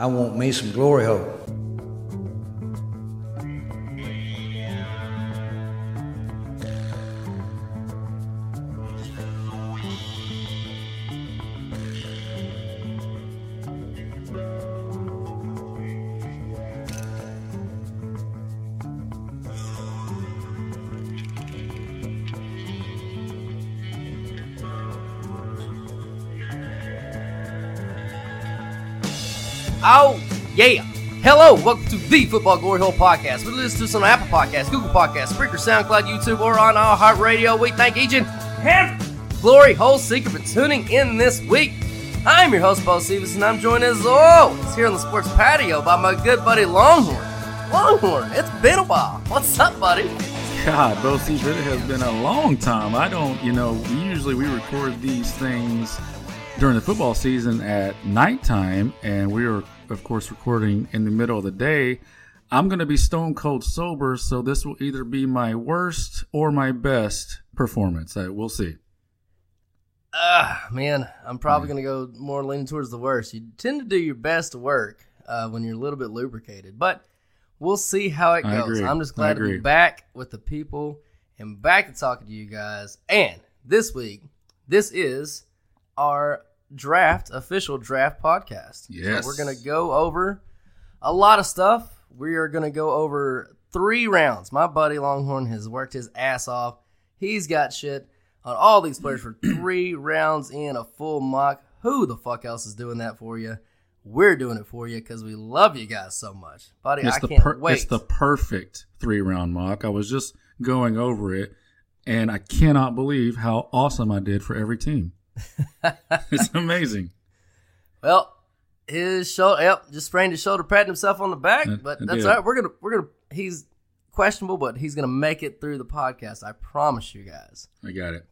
I want me some glory hole. Hello, welcome to the Football Glory Hole Podcast. We listen to us on Apple Podcasts, Google Podcasts, Spreaker, SoundCloud, YouTube, or on iHeartRadio. We thank each and every Glory Hole Seeker for tuning in this week. I'm your host, Bo Stevens, and I'm joined as always here on the sports patio by my good buddy Longhorn. Longhorn, it's been a while. What's up, buddy? God, Bo Stevens, it has been a long time. I don't, you know, usually we record these things during the football season at nighttime, and we are, of course, recording in the middle of the day. I'm going to be stone cold sober, so this will either be my worst or my best performance. Uh, we'll see. Ah, man, I'm probably going to go more leaning towards the worst. You tend to do your best work uh, when you're a little bit lubricated, but we'll see how it goes. I'm just glad to be back with the people and back to talking to you guys. And this week, this is our draft, official draft podcast. Yes. So we're going to go over a lot of stuff. We are going to go over three rounds. My buddy Longhorn has worked his ass off. He's got shit on all these players for three rounds in a full mock. Who the fuck else is doing that for you? We're doing it for you because we love you guys so much, buddy. It's I can't per- wait. it's the perfect three round mock. I was just going over it, and I cannot believe how awesome I did for every team. It's amazing. Well, his shoulder, yep, just sprained his shoulder, patting himself on the back. But I that's all right. We're gonna, we're gonna. He's questionable, but he's gonna make it through the podcast. I promise you guys. I got it.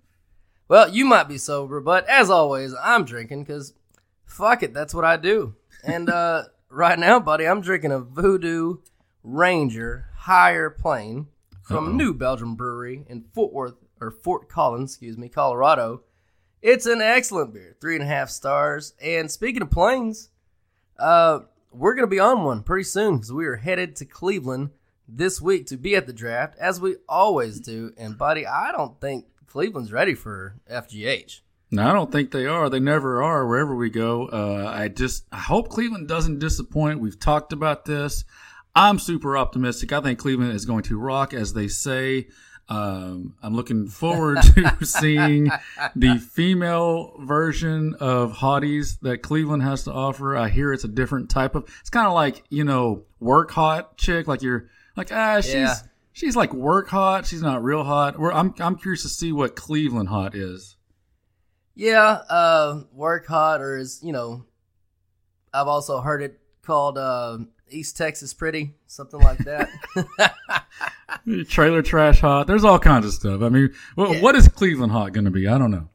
Well, you might be sober, but as always, I'm drinking because fuck it, that's what I do. And uh, right now, buddy, I'm drinking a Voodoo Ranger Higher Plane from Uh-oh. New Belgium Brewery in Fort Worth or Fort Collins, excuse me, Colorado. It's an excellent beer, three and a half stars. And speaking of planes, uh, we're gonna be on one pretty soon because we are headed to Cleveland this week to be at the draft, as we always do. And buddy, I don't think Cleveland's ready for FGH. No, I don't think they are. They never are wherever we go. Uh, I just I hope Cleveland doesn't disappoint. We've talked about this. I'm super optimistic. I think Cleveland is going to rock, as they say. Um, I'm looking forward to seeing the female version of hotties that Cleveland has to offer. I hear it's a different type of. It's kind of like you know work hot chick. Like you're like ah she's Yeah. she's like work hot. She's not real hot. We're, I'm I'm curious to see what Cleveland hot is. Yeah, uh, work hot, or is you know, I've also heard it called uh, East Texas pretty, something like that. Trailer trash hot. There's all kinds of stuff. I mean, well, Yeah. what is Cleveland hot going to be? I don't know.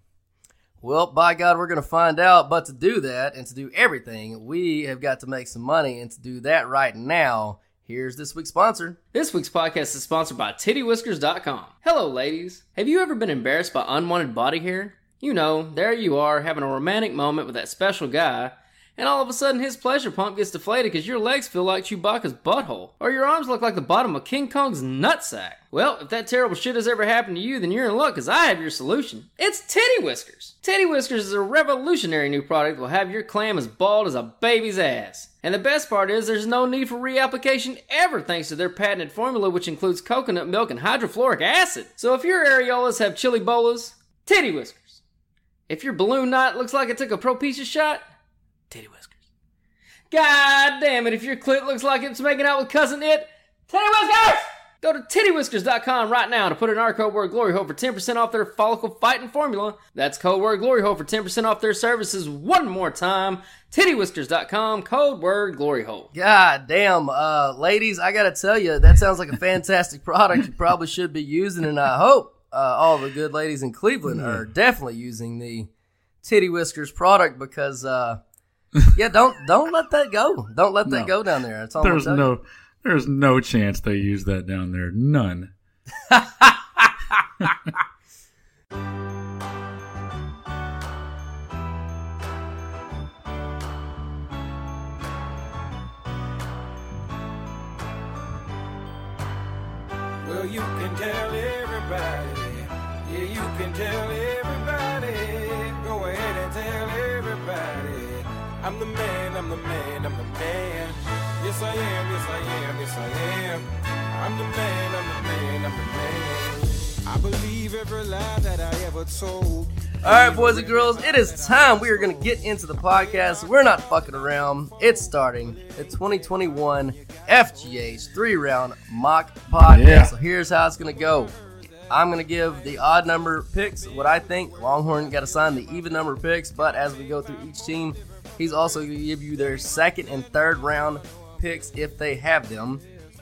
well, by God, we're gonna find out. But to do that and to do everything, we have got to make some money, and to do that right now, here's this week's sponsor. This week's podcast is sponsored by TittyWhiskers.com. Hello, ladies. Have you ever been embarrassed by unwanted body hair? You know, there you are having a romantic moment with that special guy, and all of a sudden his pleasure pump gets deflated because your legs feel like Chewbacca's butthole, or your arms look like the bottom of King Kong's nutsack. Well, if that terrible shit has ever happened to you, then you're in luck because I have your solution. It's Titty Whiskers. Titty Whiskers is a revolutionary new product that will have your clam as bald as a baby's ass. And the best part is there's no need for reapplication ever thanks to their patented formula which includes coconut milk and hydrofluoric acid. So if your areolas have chili bolas, Titty Whiskers. If your balloon knot looks like it took a Propecia shot, Titty Whiskers. God damn it, if your clit looks like it's making out with cousin it, Titty Whiskers! Go to tittywhiskers.com right now to put in our code word glory hole for 10% off their follicle fighting formula. That's code word glory hole for 10% off their services one more time. Tittywhiskers.com, code word glory hole. God damn, uh, ladies, I gotta tell you, that sounds like a fantastic product you probably should be using, and I hope uh, all the good ladies in Cleveland are definitely using the Titty Whiskers product because, uh, yeah, don't don't let that go. Don't let that no. go down there. there's no there's no chance they use that down there. None. Well, you can tell everybody. Yeah, you can tell everybody. Go ahead and tell everybody. I'm the man, I'm the man, I'm the man. Yes, I am, yes, I am, yes, I am. I'm the man, I'm the man, I'm the man. I believe every lie that I ever told. All right, boys and girls, it is time. We are going to get into the podcast. We're not fucking around. It's starting. The 2021 FGH's three round mock podcast. Yeah. So here's how it's going to go. I'm going to give the odd number picks, what I think. Longhorn got assigned the even number picks, but as we go through each team, he's also going to give you their second and third round picks if they have them.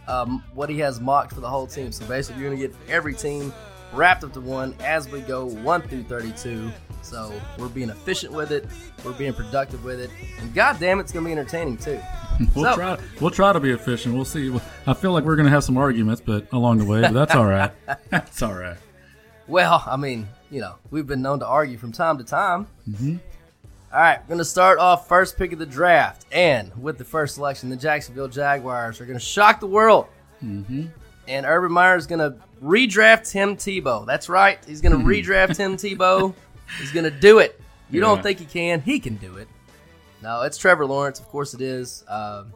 Um, what he has mocked for the whole team. So basically, you're going to get every team wrapped up to one as we go 1 through 32. So we're being efficient with it, we're being productive with it, and god damn, it's going to be entertaining too. We'll So- try. We'll try to be efficient. We'll see. I feel like we're going to have some arguments, but along the way, but that's all right. That's all right. Well, I mean, you know, we've been known to argue from time to time. Mm-hmm. All right, we're going to start off first pick of the draft, and with the first selection, the Jacksonville Jaguars are going to shock the world. Mm-hmm. And Urban Meyer is going to redraft Tim Tebow. That's right, he's going to redraft Tim Tebow. He's going to do it. You Yeah. don't think he can? He can do it. No, it's Trevor Lawrence. Of course, it is. Um,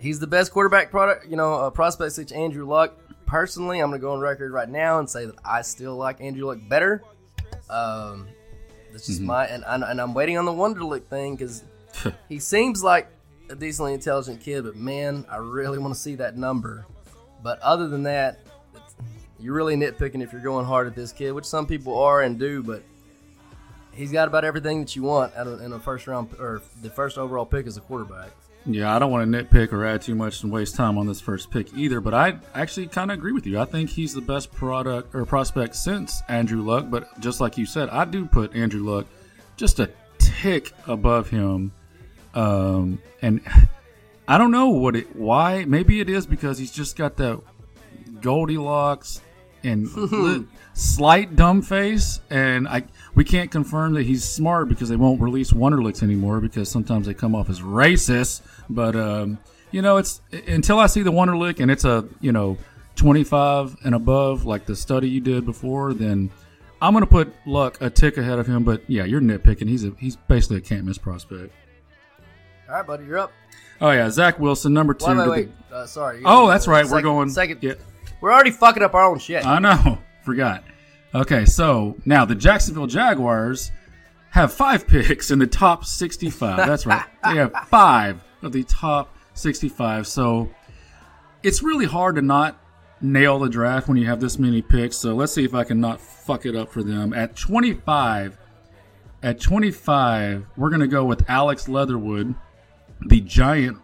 he's the best quarterback product, you know, uh, prospect since Andrew Luck. Personally, I'm going to go on record right now and say that I still like Andrew Luck better. Um, that's just mm-hmm. my and, and and I'm waiting on the Wonderlic thing because he seems like a decently intelligent kid, but man, I really want to see that number. But other than that, you're really nitpicking if you're going hard at this kid, which some people are and do, but he's got about everything that you want out of, in a first round or the first overall pick as a quarterback. Yeah, I don't want to nitpick or add too much and waste time on this first pick either, but I actually kind of agree with you. I think he's the best product or prospect since Andrew Luck, but just like you said, I do put Andrew Luck just a tick above him. Um, and I don't know what it why. Maybe it is because he's just got that Goldilocks and slight dumb face, and I we can't confirm that he's smart because they won't release Wonderlics anymore because sometimes they come off as racist. But um, you know, it's until I see the Wonderlic and it's a you know twenty five and above, like the study you did before, then. I'm gonna put Luck a tick ahead of him, but yeah, you're nitpicking. He's a he's basically a can't miss prospect. All right, buddy, you're up. Oh yeah, Zach Wilson, number two. Wait, wait, to wait. Uh, sorry. Oh, that's right. we're going second. Yeah, We're already fucking up our own shit. I know. Forgot. Okay, so now the Jacksonville Jaguars have five picks in the top 65. That's right. They have five of the top 65. So it's really hard to not nail the draft when you have this many picks. So let's see if I can not fuck it up for them. At 25, at 25, we're going to go with Alex Leatherwood, the giant.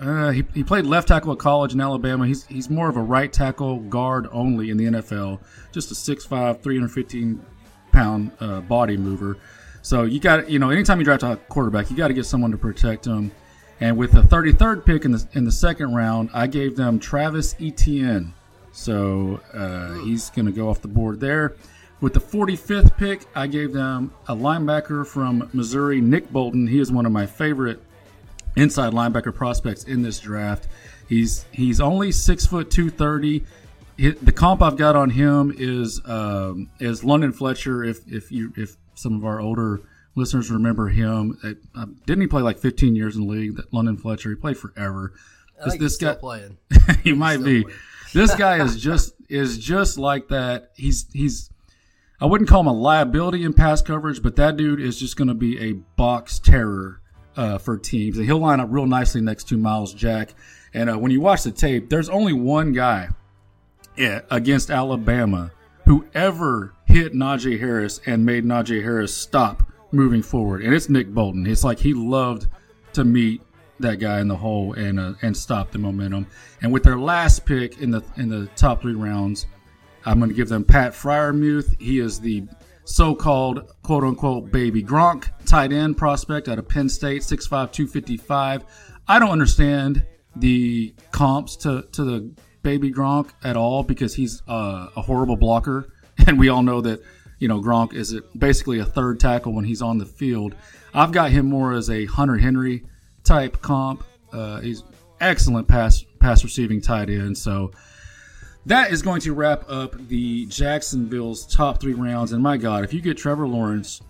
Uh, he, he played left tackle at college in Alabama. He's he's more of a right tackle guard only in the NFL. Just a 6'5", 315 pound uh, body mover. So you got you know anytime you draft a quarterback, you got to get someone to protect him. And with the 33rd pick in the in the second round, I gave them Travis Etienne. So uh, he's going to go off the board there. With the 45th pick, I gave them a linebacker from Missouri, Nick Bolton. He is one of my favorite inside linebacker prospects in this draft. He's he's only six foot two thirty. The comp I've got on him is um, is London Fletcher. If if you if some of our older listeners remember him, uh, uh, didn't he play like 15 years in the league? That London Fletcher, he played forever. Think he's still playing. he might be. playing. This guy is just is just like that. He's he's. I wouldn't call him a liability in pass coverage, but that dude is just going to be a box terror uh, for teams. And he'll line up real nicely next to Myles Jack. And uh, when you watch the tape, there's only one guy against Alabama who ever hit Najee Harris and made Najee Harris stop moving forward, and it's Nick Bolton. It's like he loved to meet that guy in the hole and uh, and stop the momentum. And with their last pick in the in the top three rounds, I'm going to give them Pat Freiermuth. He is the so-called quote unquote baby Gronk tight end prospect out of Penn State, 6'5", 255. I don't understand the comps to to the baby Gronk at all because he's uh, a horrible blocker, and we all know that you know Gronk is basically a third tackle when he's on the field. I've got him more as a Hunter Henry type comp. Uh, he's excellent pass pass receiving tight end. So that is going to wrap up the Jacksonville's top three rounds. And my God, if you get Trevor Lawrence,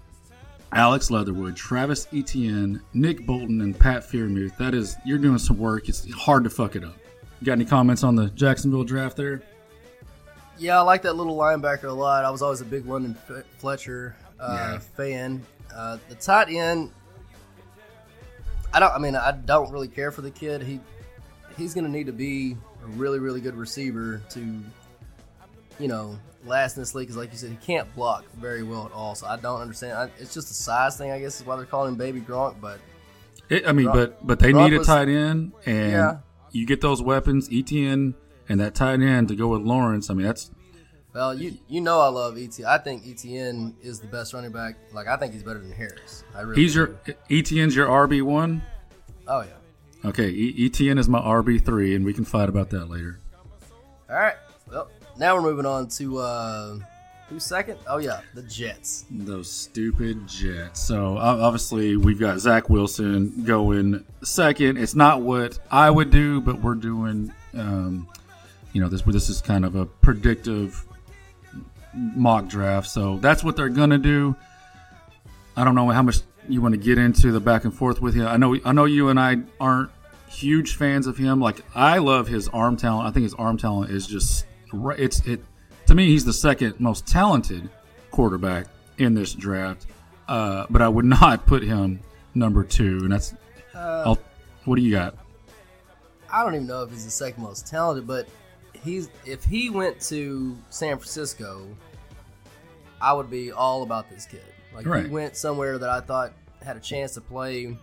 Alex Leatherwood, Travis Etienne, Nick Bolton, and Pat Freiermuth, that is you're doing some work. It's hard to fuck it up. You got any comments on the Jacksonville draft there? Yeah, I like that little linebacker a lot. I was always a big London Fletcher uh, Yeah. fan. Uh, the tight end, I don't. I mean, I don't really care for the kid. He he's going to need to be a really, really good receiver to, you know, last in this league. Because, like you said, he can't block very well at all. So I don't understand. I, it's just a size thing, I guess, is why they're calling him Baby Gronk. But It, I mean, Rock- but but they Rock need a tight end, and Yeah. you get those weapons, Etienne and that tight end to go with Lawrence. I mean, that's well, you you know, I love ET. I think Etienne is the best running back. Like I think he's better than Harris. I really. he's your do. Etienne's your RB one. Oh yeah. Okay, e- Etienne is my RB three, and we can fight about that later. All right. Well, now we're moving on to uh who's second? Oh yeah, the Jets. Those stupid Jets. So obviously we've got Zach Wilson going second. It's not what I would do, but we're doing. Um, you know, this this is kind of a predictive mock draft. So that's what they're gonna do. I don't know how much you want to get into the back and forth with him. I know I know you and I aren't huge fans of him. Like I love his arm talent. I think his arm talent is just it's it to me he's the second most talented quarterback in this draft. Uh, but I would not put him number two, and that's. I'll, what do you got? I don't even know if he's the second most talented, but he's if he went to San Francisco, I would be all about this kid. Like he went somewhere that I thought had a chance to play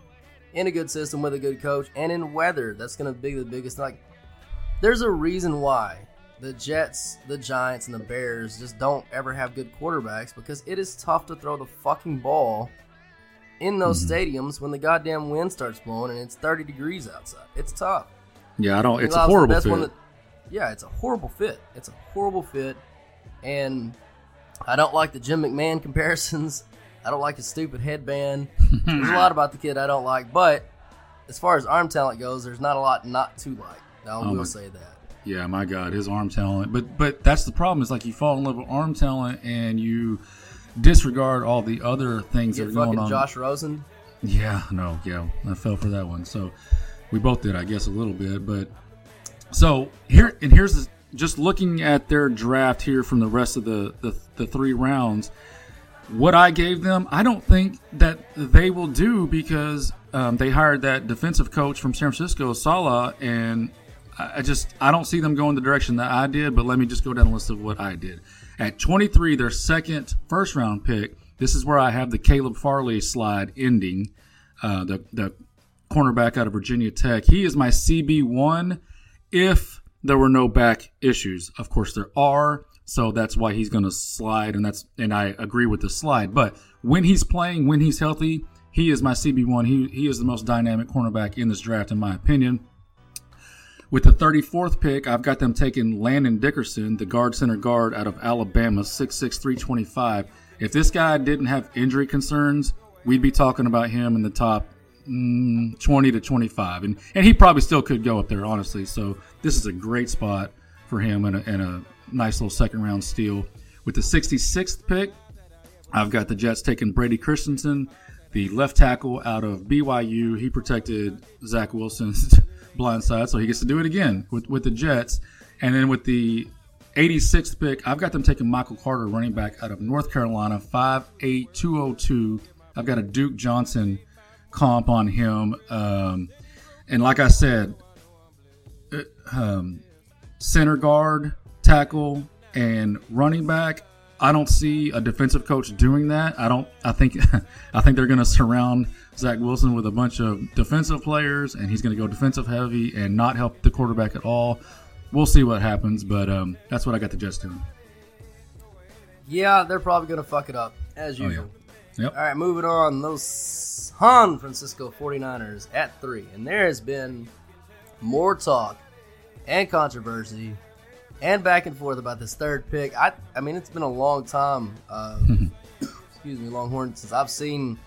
in a good system with a good coach and in weather. That's going to be the biggest. Like, there's a reason why the Jets, the Giants, and the Bears just don't ever have good quarterbacks because it is tough to throw the fucking ball in those mm-hmm. stadiums when the goddamn wind starts blowing and it's 30 degrees outside. It's tough. Yeah, I don't. It's a horrible fit. that- yeah, it's a horrible fit. It's a horrible fit, and I don't like the Jim McMahon comparisons. I don't like his stupid headband. there's a lot about the kid I don't like, but as far as arm talent goes, there's not a lot not to like. I Oh will my- say that. Yeah, my God, his arm talent. But but that's the problem. Is like you fall in love with arm talent and you disregard all the other things that are going on. Josh Rosen. Yeah, no, yeah, I fell for that one. So we both did, I guess, a little bit. But so here and here's the, just looking at their draft here from the rest of the the, the three rounds. What I gave them, I don't think that they will do because um, they hired that defensive coach from San Francisco, Saleh, and I just I don't see them going the direction that I did. But let me just go down the list of what I did. At 23, their second first round pick. This is where I have the Caleb Farley slide ending. Uh, the the cornerback out of Virginia Tech. He is my CB one. If there were no back issues, of course there are. So that's why he's going to slide, and that's and I agree with the slide. But when he's playing, when he's healthy, he is my CB one. He he is the most dynamic cornerback in this draft, in my opinion. With the 34th pick, I've got them taking Landon Dickerson, the guard center guard out of Alabama, 6'6", 325. If this guy didn't have injury concerns, we'd be talking about him in the top mm, 20 to 25. And, and he probably still could go up there, honestly. So this is a great spot for him and a, and a nice little second round steal. With the 66th pick, I've got the Jets taking Brady Christensen, the left tackle out of BYU. He protected Zach Wilson's blind side, so he gets to do it again with, with the Jets. And then with the 86th pick, I've got them taking Michael Carter, running back out of North Carolina, 5'8", 202. I've got a Duke Johnson comp on him. Um, and like I said, uh, um, center guard, tackle, and running back. I don't see a defensive coach doing that. I don't. I think. I think they're going to surround Zach Wilson with a bunch of defensive players, and he's going to go defensive heavy and not help the quarterback at all. We'll see what happens, but um, that's what I got the Jets doing. Yeah, they're probably going to fuck it up as Oh, yeah. usual. Yep. All right, moving on. Those San Francisco 49ers at three. And there has been more talk and controversy and back and forth about this third pick. I, I mean, it's been a long time, uh, excuse me, Longhorn, since I've seen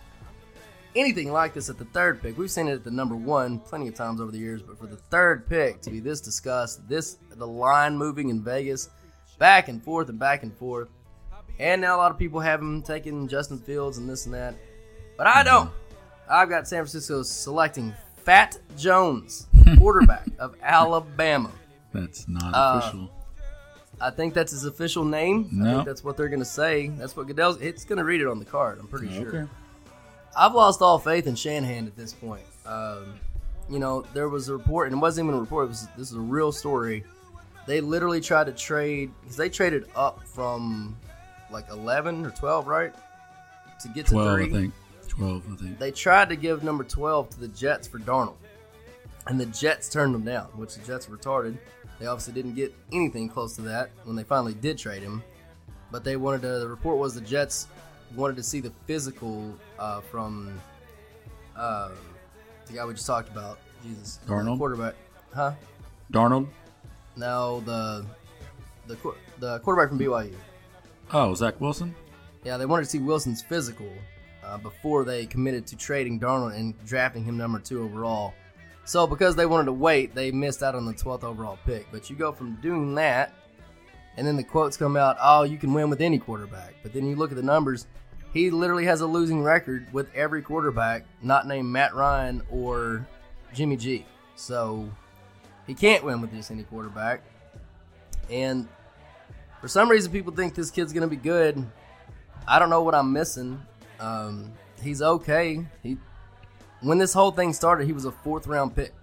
anything like this at the third pick. We've seen it at the number one plenty of times over the years, but for the third pick to be this discussed, this the line moving in Vegas, back and forth and back and forth, and now a lot of people have him taking Justin Fields and this and that, but I don't. I've got San Francisco selecting Fat Jones, quarterback of Alabama. That's not Uh, official. I think that's his official name. I No. think that's what they're going to say. That's what Goodell's. It's going to read it on the card. I'm pretty sure. Okay. I've lost all faith in Shanahan at this point. Um, you know, there was a report, and it wasn't even a report. It was this is a real story. They literally tried to trade because they traded up from like 11 or 12, right, to get to Twelve, three. I think. Twelve, I think. They tried to give number 12 to the Jets for Darnold, and the Jets turned them down, which the Jets retarded. They obviously didn't get anything close to that when they finally did trade him. But they wanted to. The report was the Jets wanted to see the physical uh, from uh, the guy we just talked about. Jesus, Darnold? quarterback, huh? Darnold. No, the the the quarterback from BYU. Oh, Zach Wilson. Yeah, they wanted to see Wilson's physical uh, before they committed to trading Darnold and drafting him number two overall. So because they wanted to wait, they missed out on the 12th overall pick. But you go from doing that, and then the quotes come out, oh, you can win with any quarterback. But then you look at the numbers, he literally has a losing record with every quarterback not named Matt Ryan or Jimmy G. So he can't win with just any quarterback. And for some reason, people think this kid's going to be good. I don't know what I'm missing. Um, he's okay. He when this whole thing started, he was a fourth round pick.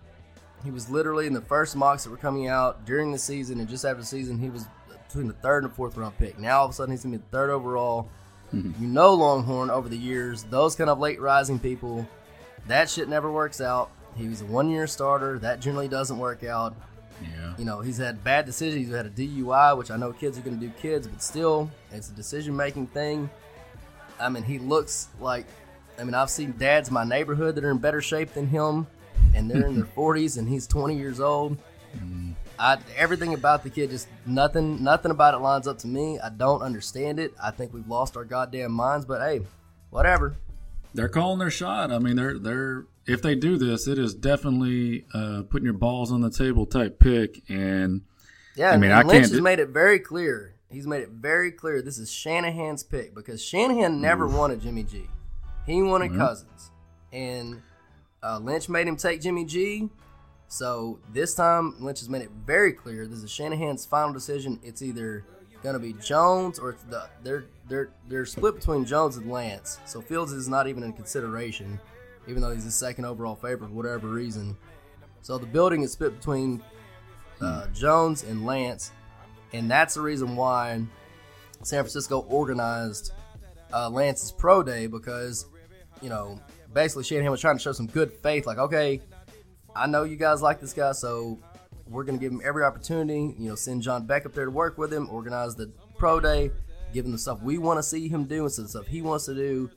He was literally in the first mocks that were coming out during the season, and just after the season, he was between the third and fourth round pick. Now all of a sudden, he's gonna be the third overall. You know, Longhorn over the years, those kind of late rising people, that shit never works out. He was a one year starter. That generally doesn't work out. Yeah. You know, he's had bad decisions. He's had a DUI, which I know kids are going to do kids, but still, it's a decision making thing. I mean, he looks like. I mean, I've seen dads in my neighborhood that are in better shape than him, and they're in their 40s, and he's 20 years old. I, everything about the kid, just nothing, nothing about it lines up to me. I don't understand it. I think we've lost our goddamn minds, but hey, whatever. They're calling their shot. I mean, they're they're if they do this, it is definitely uh, putting your balls on the table type pick. And Yeah, I mean, mean, I Lynch can't has made it very clear. He's made it very clear this is Shanahan's pick because Shanahan never wanted Jimmy G. He wanted Cousins, and uh, Lynch made him take Jimmy G. So this time, Lynch has made it very clear this is Shanahan's final decision. It's either going to be Jones or it's the, they're they're they're split between Jones and Lance. So Fields is not even in consideration, even though he's the second overall favorite for whatever reason. So the building is split between uh, Jones and Lance, and that's the reason why San Francisco organized uh, Lance's pro day because you know basically Shanahan was trying to show some good faith, like okay, I know you guys like this guy, so we're gonna give him every opportunity. You know, send John Beck up there to work with him, organize the pro day, give him the stuff we want to see him do instead of stuff he wants to do.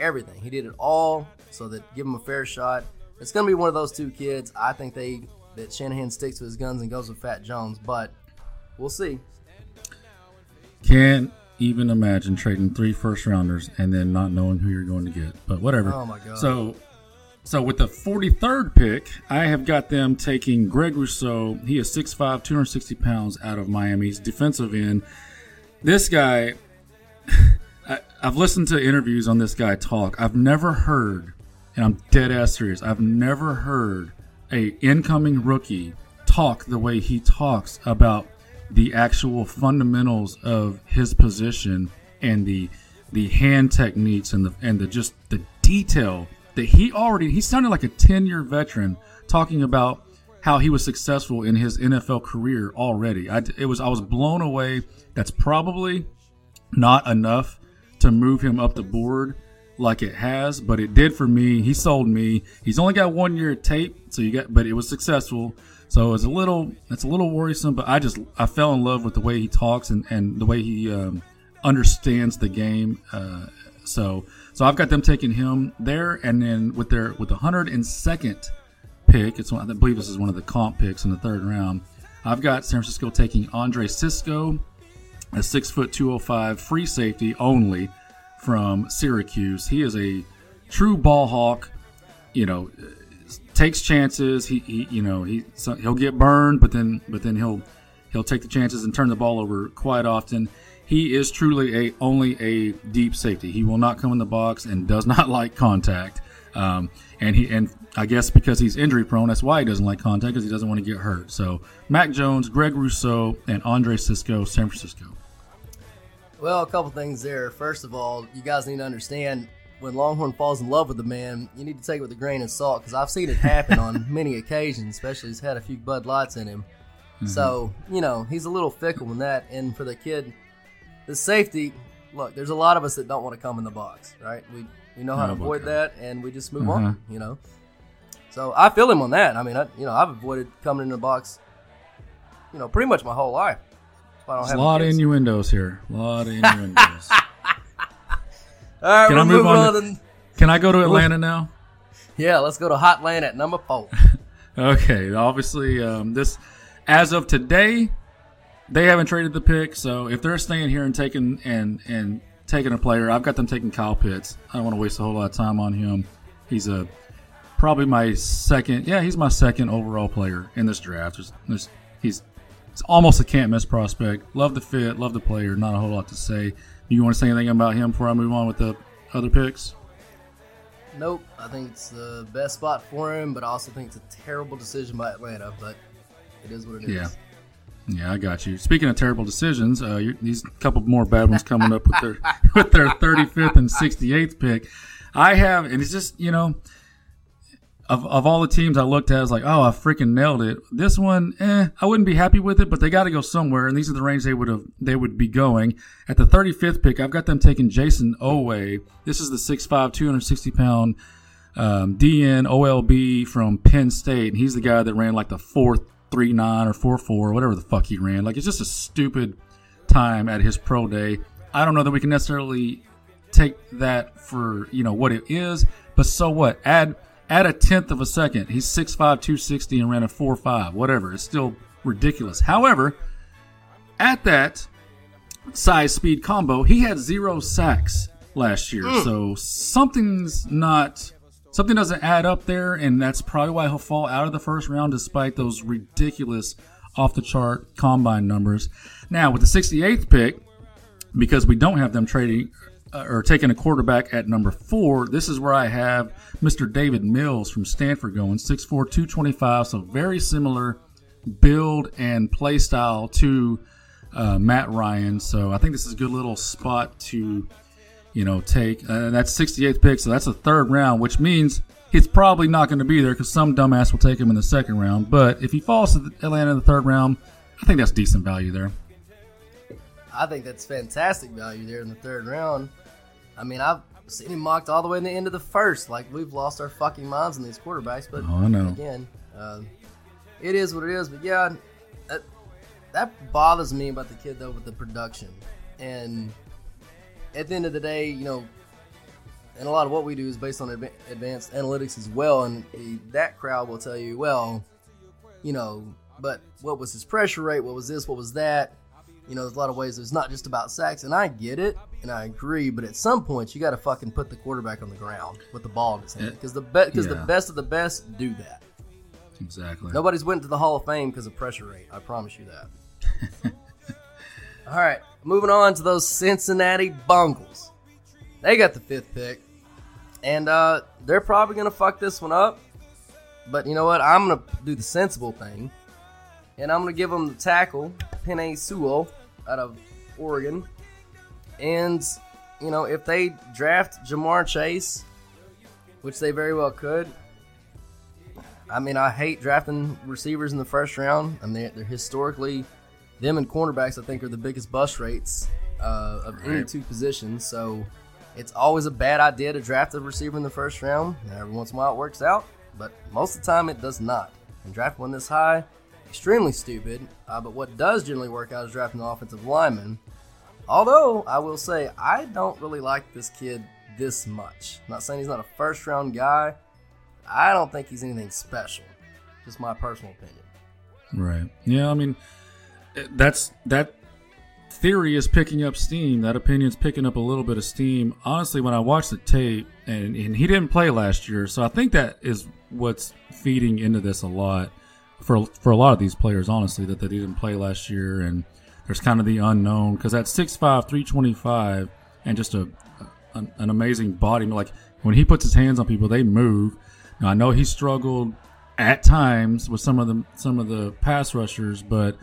Everything he did it all so that give him a fair shot. It's gonna be one of those two kids. I think they that Shanahan sticks to his guns and goes with Fat Jones, but we'll see. can't even imagine trading three first rounders and then not knowing who you're going to get. But whatever. Oh my God. So, so with the 43rd pick, I have got them taking Greg Rousseau. He is 6'5", 260 pounds out of Miami's defensive end. This guy, I, I've listened to interviews on this guy talk. I've never heard, and I'm dead ass serious. I've never heard a incoming rookie talk the way he talks about the actual fundamentals of his position and the the hand techniques and the and the just the detail that he already he sounded like a 10 year veteran talking about how he was successful in his NFL career already. I it was I was blown away. That's probably not enough to move him up the board like it has, but it did for me. He sold me. He's only got one year of tape, so you got, but it was successful. So it's a little, it's a little worrisome. But I just, I fell in love with the way he talks and and the way he um, understands the game. Uh, so, so I've got them taking him there, and then with their with the hundred and second pick, it's one, I believe this is one of the comp picks in the third round. I've got San Francisco taking Andre Cisco, a six foot two oh five free safety only from Syracuse. He is a true ball hawk. You know, takes chances. He, he you know he so he'll get burned, but then but then he'll he'll take the chances and turn the ball over quite often. He is truly a only a deep safety. He will not come in the box and does not like contact. Um, and he and I guess because he's injury prone, that's why he doesn't like contact because he doesn't want to get hurt. So Mac Jones, Greg Rousseau, and Andre Cisco, San Francisco. Well, a couple things there. First of all, you guys need to understand when Longhorn falls in love with a man, you need to take it with a grain of salt because I've seen it happen on many occasions, especially he's had a few Bud Lights in him. Mm-hmm. So, you know, he's a little fickle in that. And for the kid, the safety, look, there's a lot of us that don't want to come in the box, right? We we know how to avoid that, and we just move mm-hmm. on, you know. So I feel him on that. I mean, I, you know, I've avoided coming in the box, you know, pretty much my whole life. A lot of innuendos here. A lot of innuendos. All right, can I move on? To, can I go to Atlanta now? Yeah, let's go to Hotland at number four. okay, obviously, um, this as of today, they haven't traded the pick. So if they're staying here and taking and and taking a player, I've got them taking Kyle Pitts. I don't want to waste a whole lot of time on him. He's a probably my second. Yeah, he's my second overall player in this draft. There's, there's, he's it's almost a can't miss prospect. Love the fit, love the player. Not a whole lot to say. You want to say anything about him before I move on with the other picks? Nope. I think it's the best spot for him, but I also think it's a terrible decision by Atlanta. But it is what it is. Yeah. Yeah, I got you. Speaking of terrible decisions, uh, these couple more bad ones coming up with their with their 35th and 68th pick. I have, and it's just you know, of, of all the teams I looked at, I was like, oh, I freaking nailed it. This one, eh, I wouldn't be happy with it, but they got to go somewhere, and these are the range they would have they would be going. At the 35th pick, I've got them taking Jayson Oweh. This is the 6'5", 260 pound um, DN OLB from Penn State, and he's the guy that ran like the fourth three nine or four four, whatever the fuck he ran. Like it's just a stupid time at his pro day. I don't know that we can necessarily take that for you know what it is, but so what? Add at a tenth of a second. He's 6'5", 260 and ran a 4'5", whatever. It's still ridiculous. However, at that size speed combo, he had zero sacks last year. Mm. So something's not something doesn't add up there, and that's probably why he'll fall out of the first round despite those ridiculous off the chart combine numbers. Now with the 68th pick, because we don't have them trading uh, or taking a quarterback at number four, this is where I have Mr. Davis Mills from Stanford going 6'4", 225, so very similar build and play style to uh, Matt Ryan. So I think this is a good little spot to, you know, take. Uh, that's 68th pick, so that's a third round, which means he's probably not going to be there because some dumbass will take him in the second round. But if he falls to Atlanta in the third round, I think that's decent value there. I think that's fantastic value there in the third round. I mean, I've seen him mocked all the way in the end of the first. Like we've lost our fucking minds on these quarterbacks. But oh, know. again, uh, it is what it is. But yeah, that, that bothers me about the kid though with the production. And at the end of the day, you know, and a lot of what we do is based on advanced analytics as well. And that crowd will tell you, well, you know, but what was his pressure rate? What was this? What was that? You know, there's a lot of ways. It's not just about sacks, and I get it, and I agree. But at some point, you got to fucking put the quarterback on the ground with the ball in his hand because the because yeah. the best of the best do that. Exactly. Nobody's went to the Hall of Fame because of pressure rate. I promise you that. All right, moving on to those Cincinnati Bungles. They got the fifth pick, and uh, they're probably gonna fuck this one up. But you know what? I'm gonna do the sensible thing, and I'm gonna give them the tackle, Penei Sewell out of Oregon. And, you know, if they draft Ja'Marr Chase, which they very well could, I mean, I hate drafting receivers in the first round. I mean, they're, they're historically, them and cornerbacks, I think, are the biggest bust rates uh, of any two positions. So it's always a bad idea to draft a receiver in the first round. Every once in a while it works out, but most of the time it does not. And draft one this high, extremely stupid. Uh, but what does generally work out is drafting an offensive lineman. Although I will say I don't really like this kid this much. I'm not saying he's not a first round guy. I don't think he's anything special. Just my personal opinion. Right. Yeah. I mean, that's that. theory is picking up steam. That opinion's picking up a little bit of steam. Honestly, when I watched the tape, and, and he didn't play last year, so I think that is what's feeding into this a lot for for a lot of these players. Honestly, that they didn't play last year, and there's kind of the unknown because at 6'5", 325, and just a an, an amazing body. Like when he puts his hands on people, they move. Now I know he struggled at times with some of the some of the pass rushers, but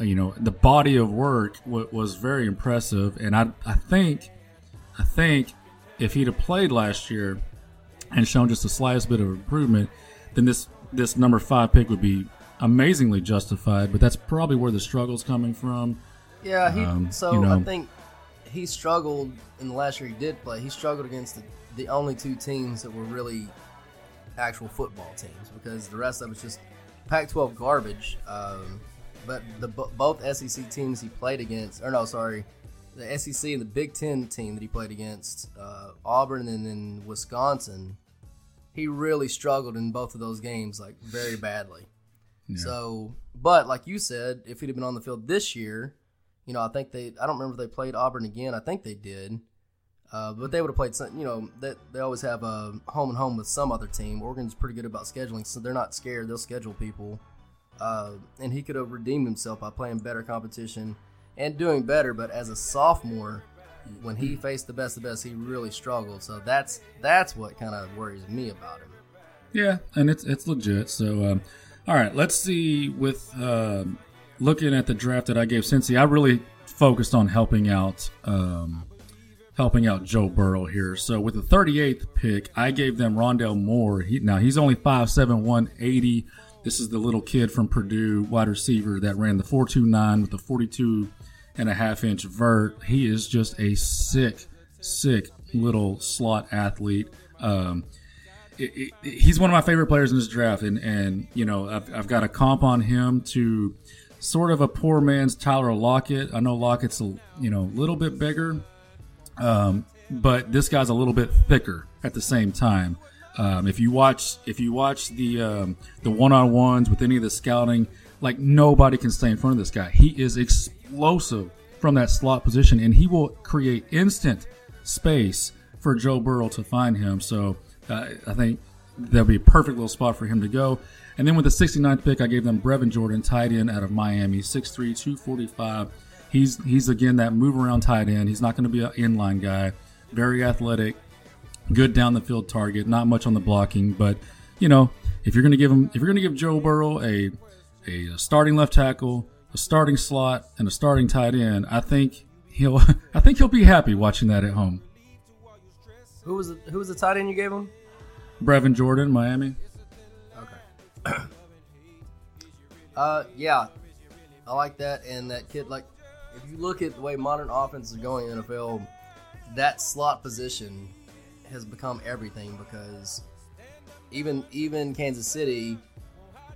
you know the body of work w- was very impressive, and I I think I think if he'd have played last year and shown just the slightest bit of improvement, then this this number five pick would be amazingly justified. But that's probably where the struggle's coming from. Yeah, he. Um, so you know- I think he struggled in the last year he did play. He struggled against the, the only two teams that were really actual football teams because the rest of it's just Pac-12 garbage. Um, but the both SEC teams he played against, or no, sorry, the SEC and the Big Ten team that he played against, uh, Auburn and then Wisconsin, he really struggled in both of those games like very badly. So, but like you said, if he'd have been on the field this year, you know, I think they, I don't remember if they played Auburn again. I think they did. Uh, but they would have played some, you know, they, they always have a home and home with some other team. Oregon's pretty good about scheduling, so they're not scared. They'll schedule people. Uh, and he could have redeemed himself by playing better competition and doing better. But as a sophomore, when he faced the best of the best, he really struggled. So that's that's what kind of worries me about him. Yeah, and it's it's legit. So, um, all right, let's see. With um, looking at the draft that I gave Cincy, I really focused on helping out, um, helping out Joe Burrow here. So, with the 38th pick, I gave them Rondale Moore. He, now he's only 5'7", 180. This is the little kid from Purdue, wide receiver that ran the 4.29 with the 42 and a half inch vert. He is just a sick, sick little slot athlete. Um, it, he's one of my favorite players in this draft, and and you know I've, I've got a comp on him to sort of a poor man's Tyler Lockett. I know Lockett's a you know little bit bigger, um, but this guy's a little bit thicker at the same time. Um, if you watch if you watch the um, the one on ones with any of the scouting, like nobody can stay in front of this guy. He is explosive from that slot position, and he will create instant space for Joe Burrow to find him. So uh, I think that'll be a perfect little spot for him to go. And then with the 69th pick, I gave them Brevin Jordan, tight end out of Miami, 6'3", 245. He's he's again that move around tight end. He's not going to be an inline guy. Very athletic, good down the field target. Not much on the blocking, but you know if you're going to give him if you're going to give Joe Burrow a a starting left tackle, a starting slot, and a starting tight end, I think he'll I think he'll be happy watching that at home. Who was the, who was the tight end you gave him? Brevin Jordan, Miami. Okay. uh, yeah, I like that. And that kid, like, if you look at the way modern offenses are going in NFL, that slot position has become everything because even even Kansas City, you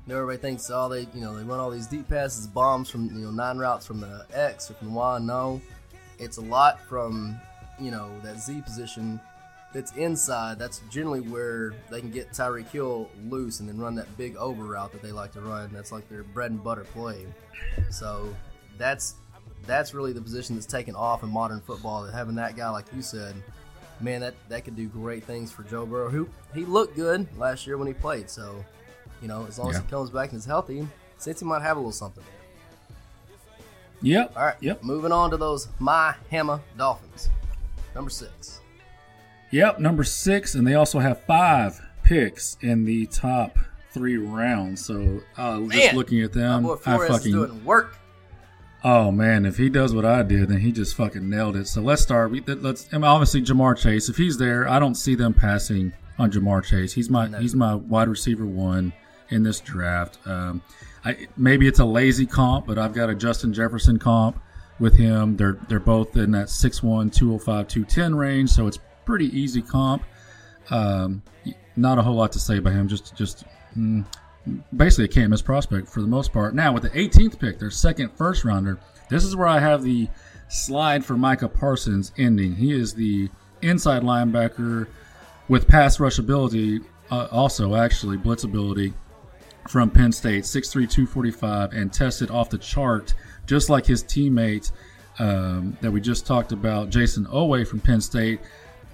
know, everybody thinks all they you know they run all these deep passes, bombs from you know nine routes from the X or from the Y. No, it's a lot from you know that Z position that's inside, that's generally where they can get Tyreek Hill loose and then run that big over route that they like to run. That's like their bread and butter play. So that's that's really the position that's taken off in modern football. That having that guy, like you said, man, that that could do great things for Joe Burrow. Who he looked good last year when he played. So you know, as long as he comes back and is healthy, Cincy might have a little something. Yep. All right, Yep. Moving on to those my Hammer Dolphins, number six. Yep. Number six, and they also have five picks in the top three rounds. So uh, just looking at them, I fucking doing work. oh man, if he does what I did, then he just fucking nailed it. So let's start. We, let's. I mean, obviously Ja'Marr Chase. If he's there, I don't see them passing on Ja'Marr Chase. He's my No. he's my wide receiver one in this draft. Um, I, maybe it's a lazy comp, but I've got a Justin Jefferson comp with him. They're they're both in that 6'1", 205, 210 range, so it's pretty easy comp. Um, not a whole lot to say about him. Just just mm, basically a can't miss prospect for the most part. Now with the 18th pick, their second first rounder, this is where I have the slide for Micah Parsons ending. He is the inside linebacker with pass rush ability, uh, also actually blitz ability from Penn State, 6'3", 245, and tested off the chart just like his teammate um, that we just talked about, Jayson Oweh from Penn State.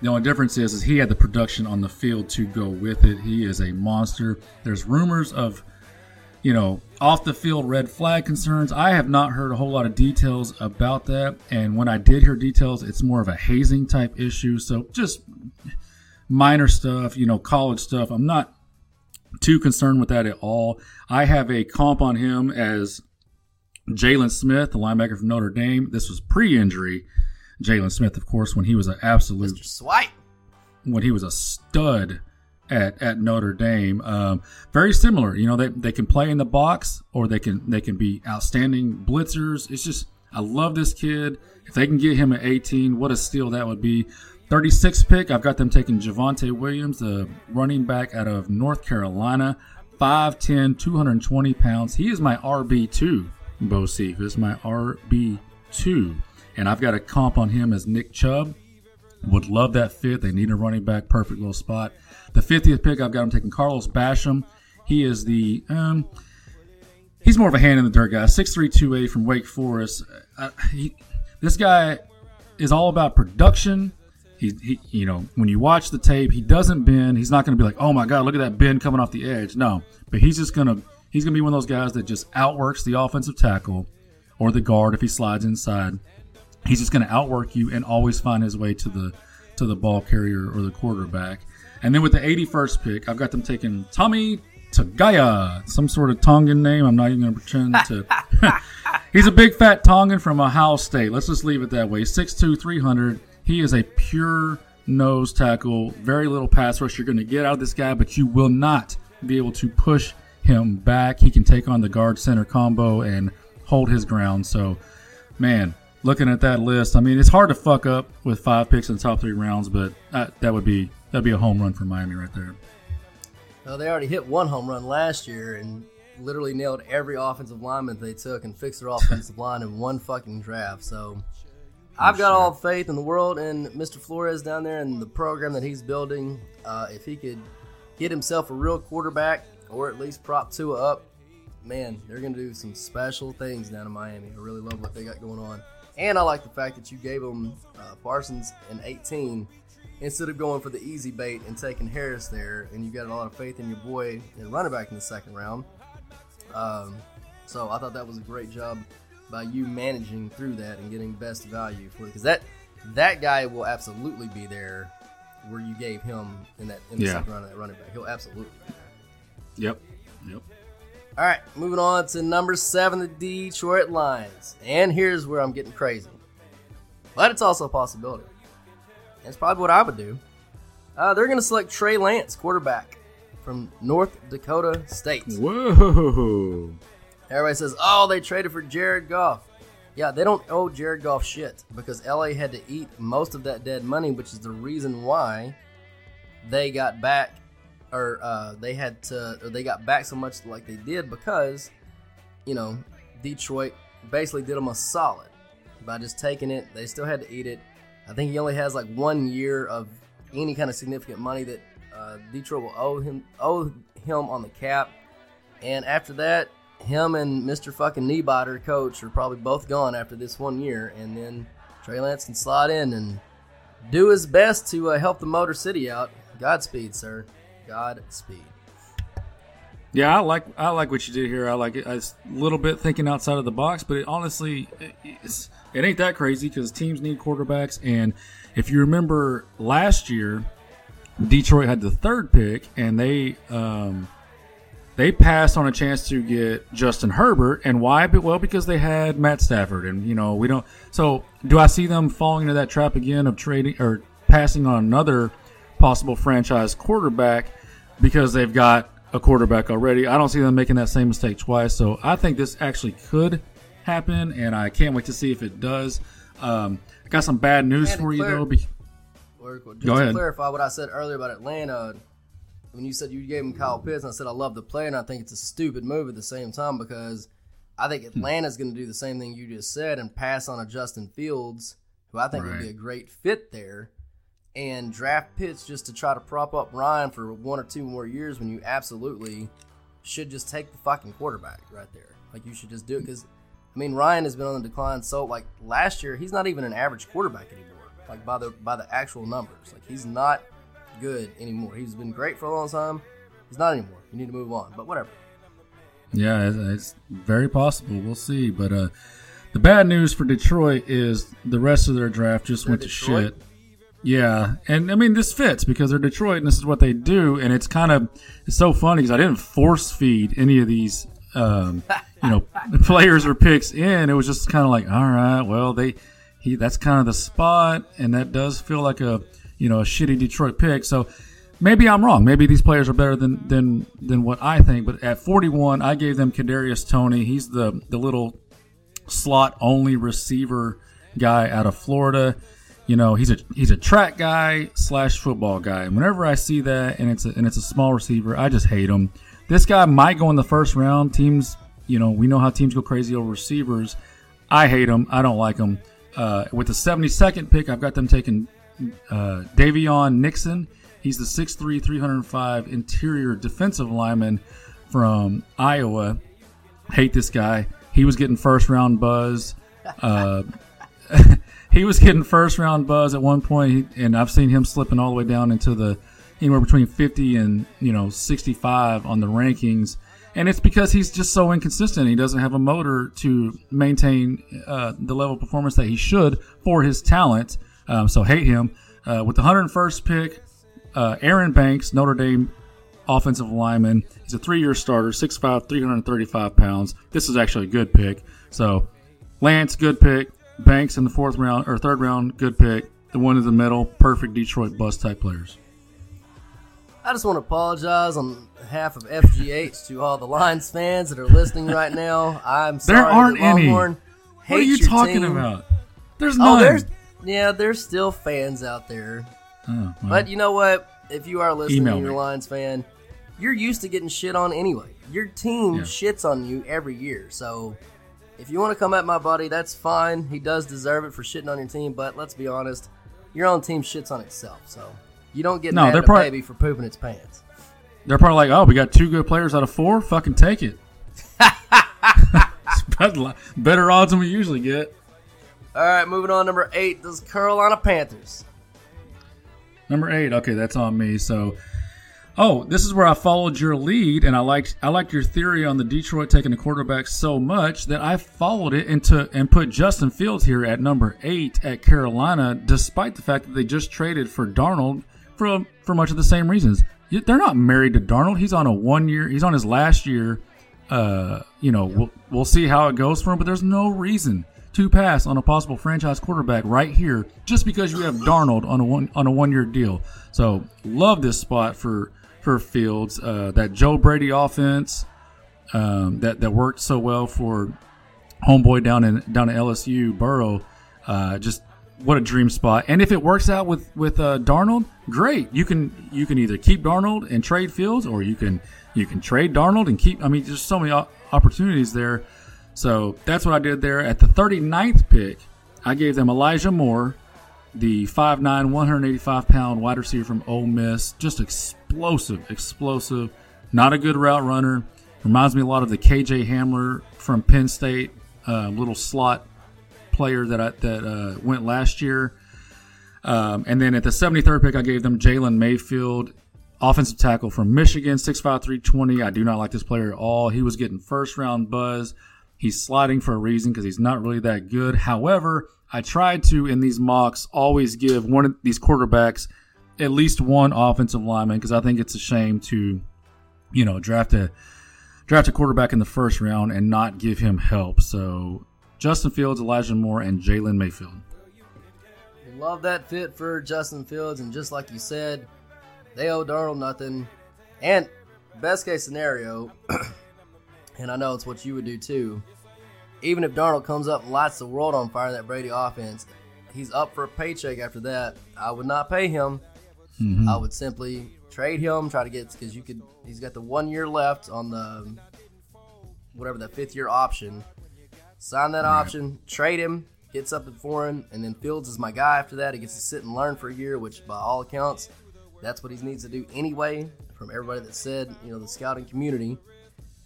The only difference is, is he had the production on the field to go with it. He is a monster. There's rumors of, you know, off the field red flag concerns. I have not heard a whole lot of details about that. And when I did hear details, it's more of a hazing type issue. So just minor stuff, you know, college stuff. I'm not too concerned with that at all. I have a comp on him as Jaylon Smith, the linebacker from Notre Dame. This was pre-injury. Jaylon Smith, of course, when he was an absolute Mr. Swipe. when he was a stud at, at Notre Dame. Um, very similar, you know, they, they can play in the box or they can they can be outstanding blitzers. It's just I love this kid. If they can get him at 18, what a steal that would be. 36 pick, I've got them taking Javonte Williams, the running back out of North Carolina. 5'10, 220 pounds. He is my RB2, Bocephus, my RB2. And I've got a comp on him as Nick Chubb. Would love that fit. They need a running back. Perfect little spot. The 50th pick, I've got him taking Carlos Basham. He is the, um, he's more of a hand in the dirt guy. 6'3", from Wake Forest. Uh, he, this guy is all about production. He, he, you know, when you watch the tape, he doesn't bend. He's not going to be like, oh my god, look at that bend coming off the edge. No, but he's just gonna, he's gonna be one of those guys that just outworks the offensive tackle or the guard if he slides inside. He's just going to outwork you and always find his way to the to the ball carrier or the quarterback. And then with the 81st pick, I've got them taking Tommy Togiai, some sort of Tongan name. I'm not even going to pretend to. He's a big fat Tongan from Ohio State. Let's just leave it that way. 6'2", 300. He is a pure nose tackle. Very little pass rush you're going to get out of this guy, but you will not be able to push him back. He can take on the guard center combo and hold his ground. So, man, looking at that list, I mean, it's hard to fuck up with five picks in the top three rounds, but that, that would be that'd be a home run for Miami right there. Well, they already hit one home run last year and literally nailed every offensive lineman they took and fixed their offensive line in one fucking draft. So I've got all faith in the world in Mr. Flores down there and the program that he's building. Uh, if he could get himself a real quarterback or at least prop Tua up, man, they're going to do some special things down in Miami. I really love what they got going on. And I like the fact that you gave him uh, Parsons in 18 instead of going for the easy bait and taking Harris there, and you got a lot of faith in your boy and running back in the second round. Um, so I thought that was a great job by you managing through that and getting best value for it because that that guy will absolutely be there where you gave him in that in the Yeah. second round of that running back. He'll absolutely. Be there. Yep. Yep. All right, moving on to number seven, the Detroit Lions. And here's where I'm getting crazy. But it's also a possibility. That's probably what I would do. Uh, they're going to select Trey Lance, quarterback from North Dakota State. Whoa. Everybody says, oh, they traded for Jared Goff. Yeah, they don't owe Jared Goff shit because LA had to eat most of that dead money, which is the reason why they got back, or uh, they had to, or they got back so much like they did because, you know, Detroit basically did them a solid by just taking it. They still had to eat it. I think he only has like one year of any kind of significant money that uh, Detroit will owe him owe him on the cap. And after that, him and Mr. fucking Kneebotter, coach, are probably both gone after this one year. And then Trey Lance can slide in and do his best to uh, help the Motor City out. Godspeed, sir. Godspeed. Yeah, I like I like what you did here. I like it. I was a little bit thinking outside of the box, but it, honestly, it's, it ain't that crazy because teams need quarterbacks. And if you remember last year, Detroit had the third pick, and they um, they passed on a chance to get Justin Herbert. And why? Well, because they had Matt Stafford, and you know we don't. So do I see them falling into that trap again of trading or passing on another possible franchise quarterback because they've got a quarterback already? I don't see them making that same mistake twice. So I think this actually could happen, and I can't wait to see if it does. Um, I got some bad news for you though. Be- just Go to ahead. clarify what I said earlier about Atlanta, when you said you gave him Kyle Pitts, and I said I love the player, and I think it's a stupid move at the same time because I think Hmm. Atlanta's going to do the same thing you just said and pass on a Justin Fields, who I think would be a great fit there, and draft Pitts just to try to prop up Ryan for one or two more years when you absolutely should just take the fucking quarterback right there. Like you should just do it because I mean, Ryan has been on the decline. So like last year, he's not even an average quarterback anymore. Like by the by the actual numbers, like he's not good anymore. He's been great for a long time. He's not anymore. You need to move on. But whatever. Yeah, it's, it's very possible. We'll see. But uh, the bad news for Detroit is the rest of their draft just went to Detroit? shit. Yeah, and I mean this fits because they're Detroit and this is what they do, and it's kind of it's so funny because I didn't force feed any of these, um, you know, players or picks in. It was just kind of like, all right, well they, he that's kind of the spot, and that does feel like a you know a shitty Detroit pick. So maybe I'm wrong. Maybe these players are better than than than what I think. But at 41, I gave them Kadarius Toney. He's the the little slot only receiver guy out of Florida. You know, he's a he's a track guy slash football guy. And whenever I see that and it's a, and it's a small receiver, I just hate him. This guy might go in the first round. Teams, you know, we know how teams go crazy over receivers. I hate him. I don't like him. Uh, with the 72nd pick, I've got them taking uh, Daviyon Nixon. He's the 6'3", 305 interior defensive lineman from Iowa. Hate this guy. He was getting first round buzz. Uh, he was getting first round buzz at one point, and I've seen him slipping all the way down into the anywhere between 50 and you know 65 on the rankings. And it's because he's just so inconsistent. He doesn't have a motor to maintain uh, the level of performance that he should for his talent. Um, so hate him. Uh, with the 101st pick, uh, Aaron Banks, Notre Dame offensive lineman. He's a three-year starter, 6'5", 335 pounds. This is actually a good pick. So Lance, good pick. Banks in the fourth round or third round, good pick. The one in the middle, perfect Detroit bus type players. I just want to apologize on behalf of FGH to all the Lions fans that are listening right now. I'm sorry. There aren't that any. What are you talking team. about? There's Oh, none. there's yeah, there's still fans out there. Oh, well, But you know what? If you are listening Email and you're a. Lions fan, you're used to getting shit on anyway. Your team Yeah. shits on you every year. So if you want to come at my buddy, that's fine. He does deserve it for shitting on your team, but let's be honest, your own team shits on itself. So you don't get No, mad they're at a baby for pooping its pants. they're probably like, oh, we got two good players out of four. Fucking take it. Better- Better odds than we usually get. All right, moving on. Number eight, the Carolina Panthers. Number eight. Okay, that's on me. So, oh, this is where I followed your lead, and I liked I liked your theory on the Detroit taking the quarterback so much that I followed it into and put Justin Fields here at number eight at Carolina, despite the fact that they just traded for Darnold for for much of the same reasons. They're not married to Darnold. He's on a one year. He's on his last year. Uh, you know, we'll, we'll see how it goes for him, but there's no reason to pass on a possible franchise quarterback right here just because you have Darnold on a one on a one year deal. So love this spot for for Fields. Uh, that Joe Brady offense um, that that worked so well for homeboy down in down at LSU Burrow. Uh, just what a dream spot. And if it works out with with uh, Darnold, great. You can you can either keep Darnold and trade Fields, or you can you can trade Darnold and keep. I mean, there's so many opportunities there. So that's what I did there. At the 39th pick, I gave them Elijah Moore, the 5'9", 185 pound wide receiver from Ole Miss. Just explosive, explosive. Not a good route runner. Reminds me a lot of the KJ Hamler from Penn State, uh, little slot player that I, that uh, went last year. Um, and then at the 73rd pick, I gave them Jalen Mayfield, offensive tackle from Michigan, 6'5", 320. I do not like this player at all. He was getting first round buzz. He's sliding for a reason because he's not really that good. However, I tried to in these mocks always give one of these quarterbacks at least one offensive lineman because I think it's a shame to, you know, draft a draft a quarterback in the first round and not give him help. So Justin Fields, Elijah Moore, and Jalen Mayfield. Love that fit for Justin Fields, and just like you said, they owe Darnold nothing. And best case scenario, and I know it's what you would do too. Even if Darnold comes up and lights the world on fire in that Brady offense, he's up for a paycheck after that. I would not pay him. Mm-hmm. I would simply trade him, try to get because you could. He's got the one year left on the whatever that fifth year option. Sign that option, trade him, get something for him, and then Fields is my guy after that. He gets to sit and learn for a year, which by all accounts, that's what he needs to do anyway. From everybody that said, you know, the scouting community.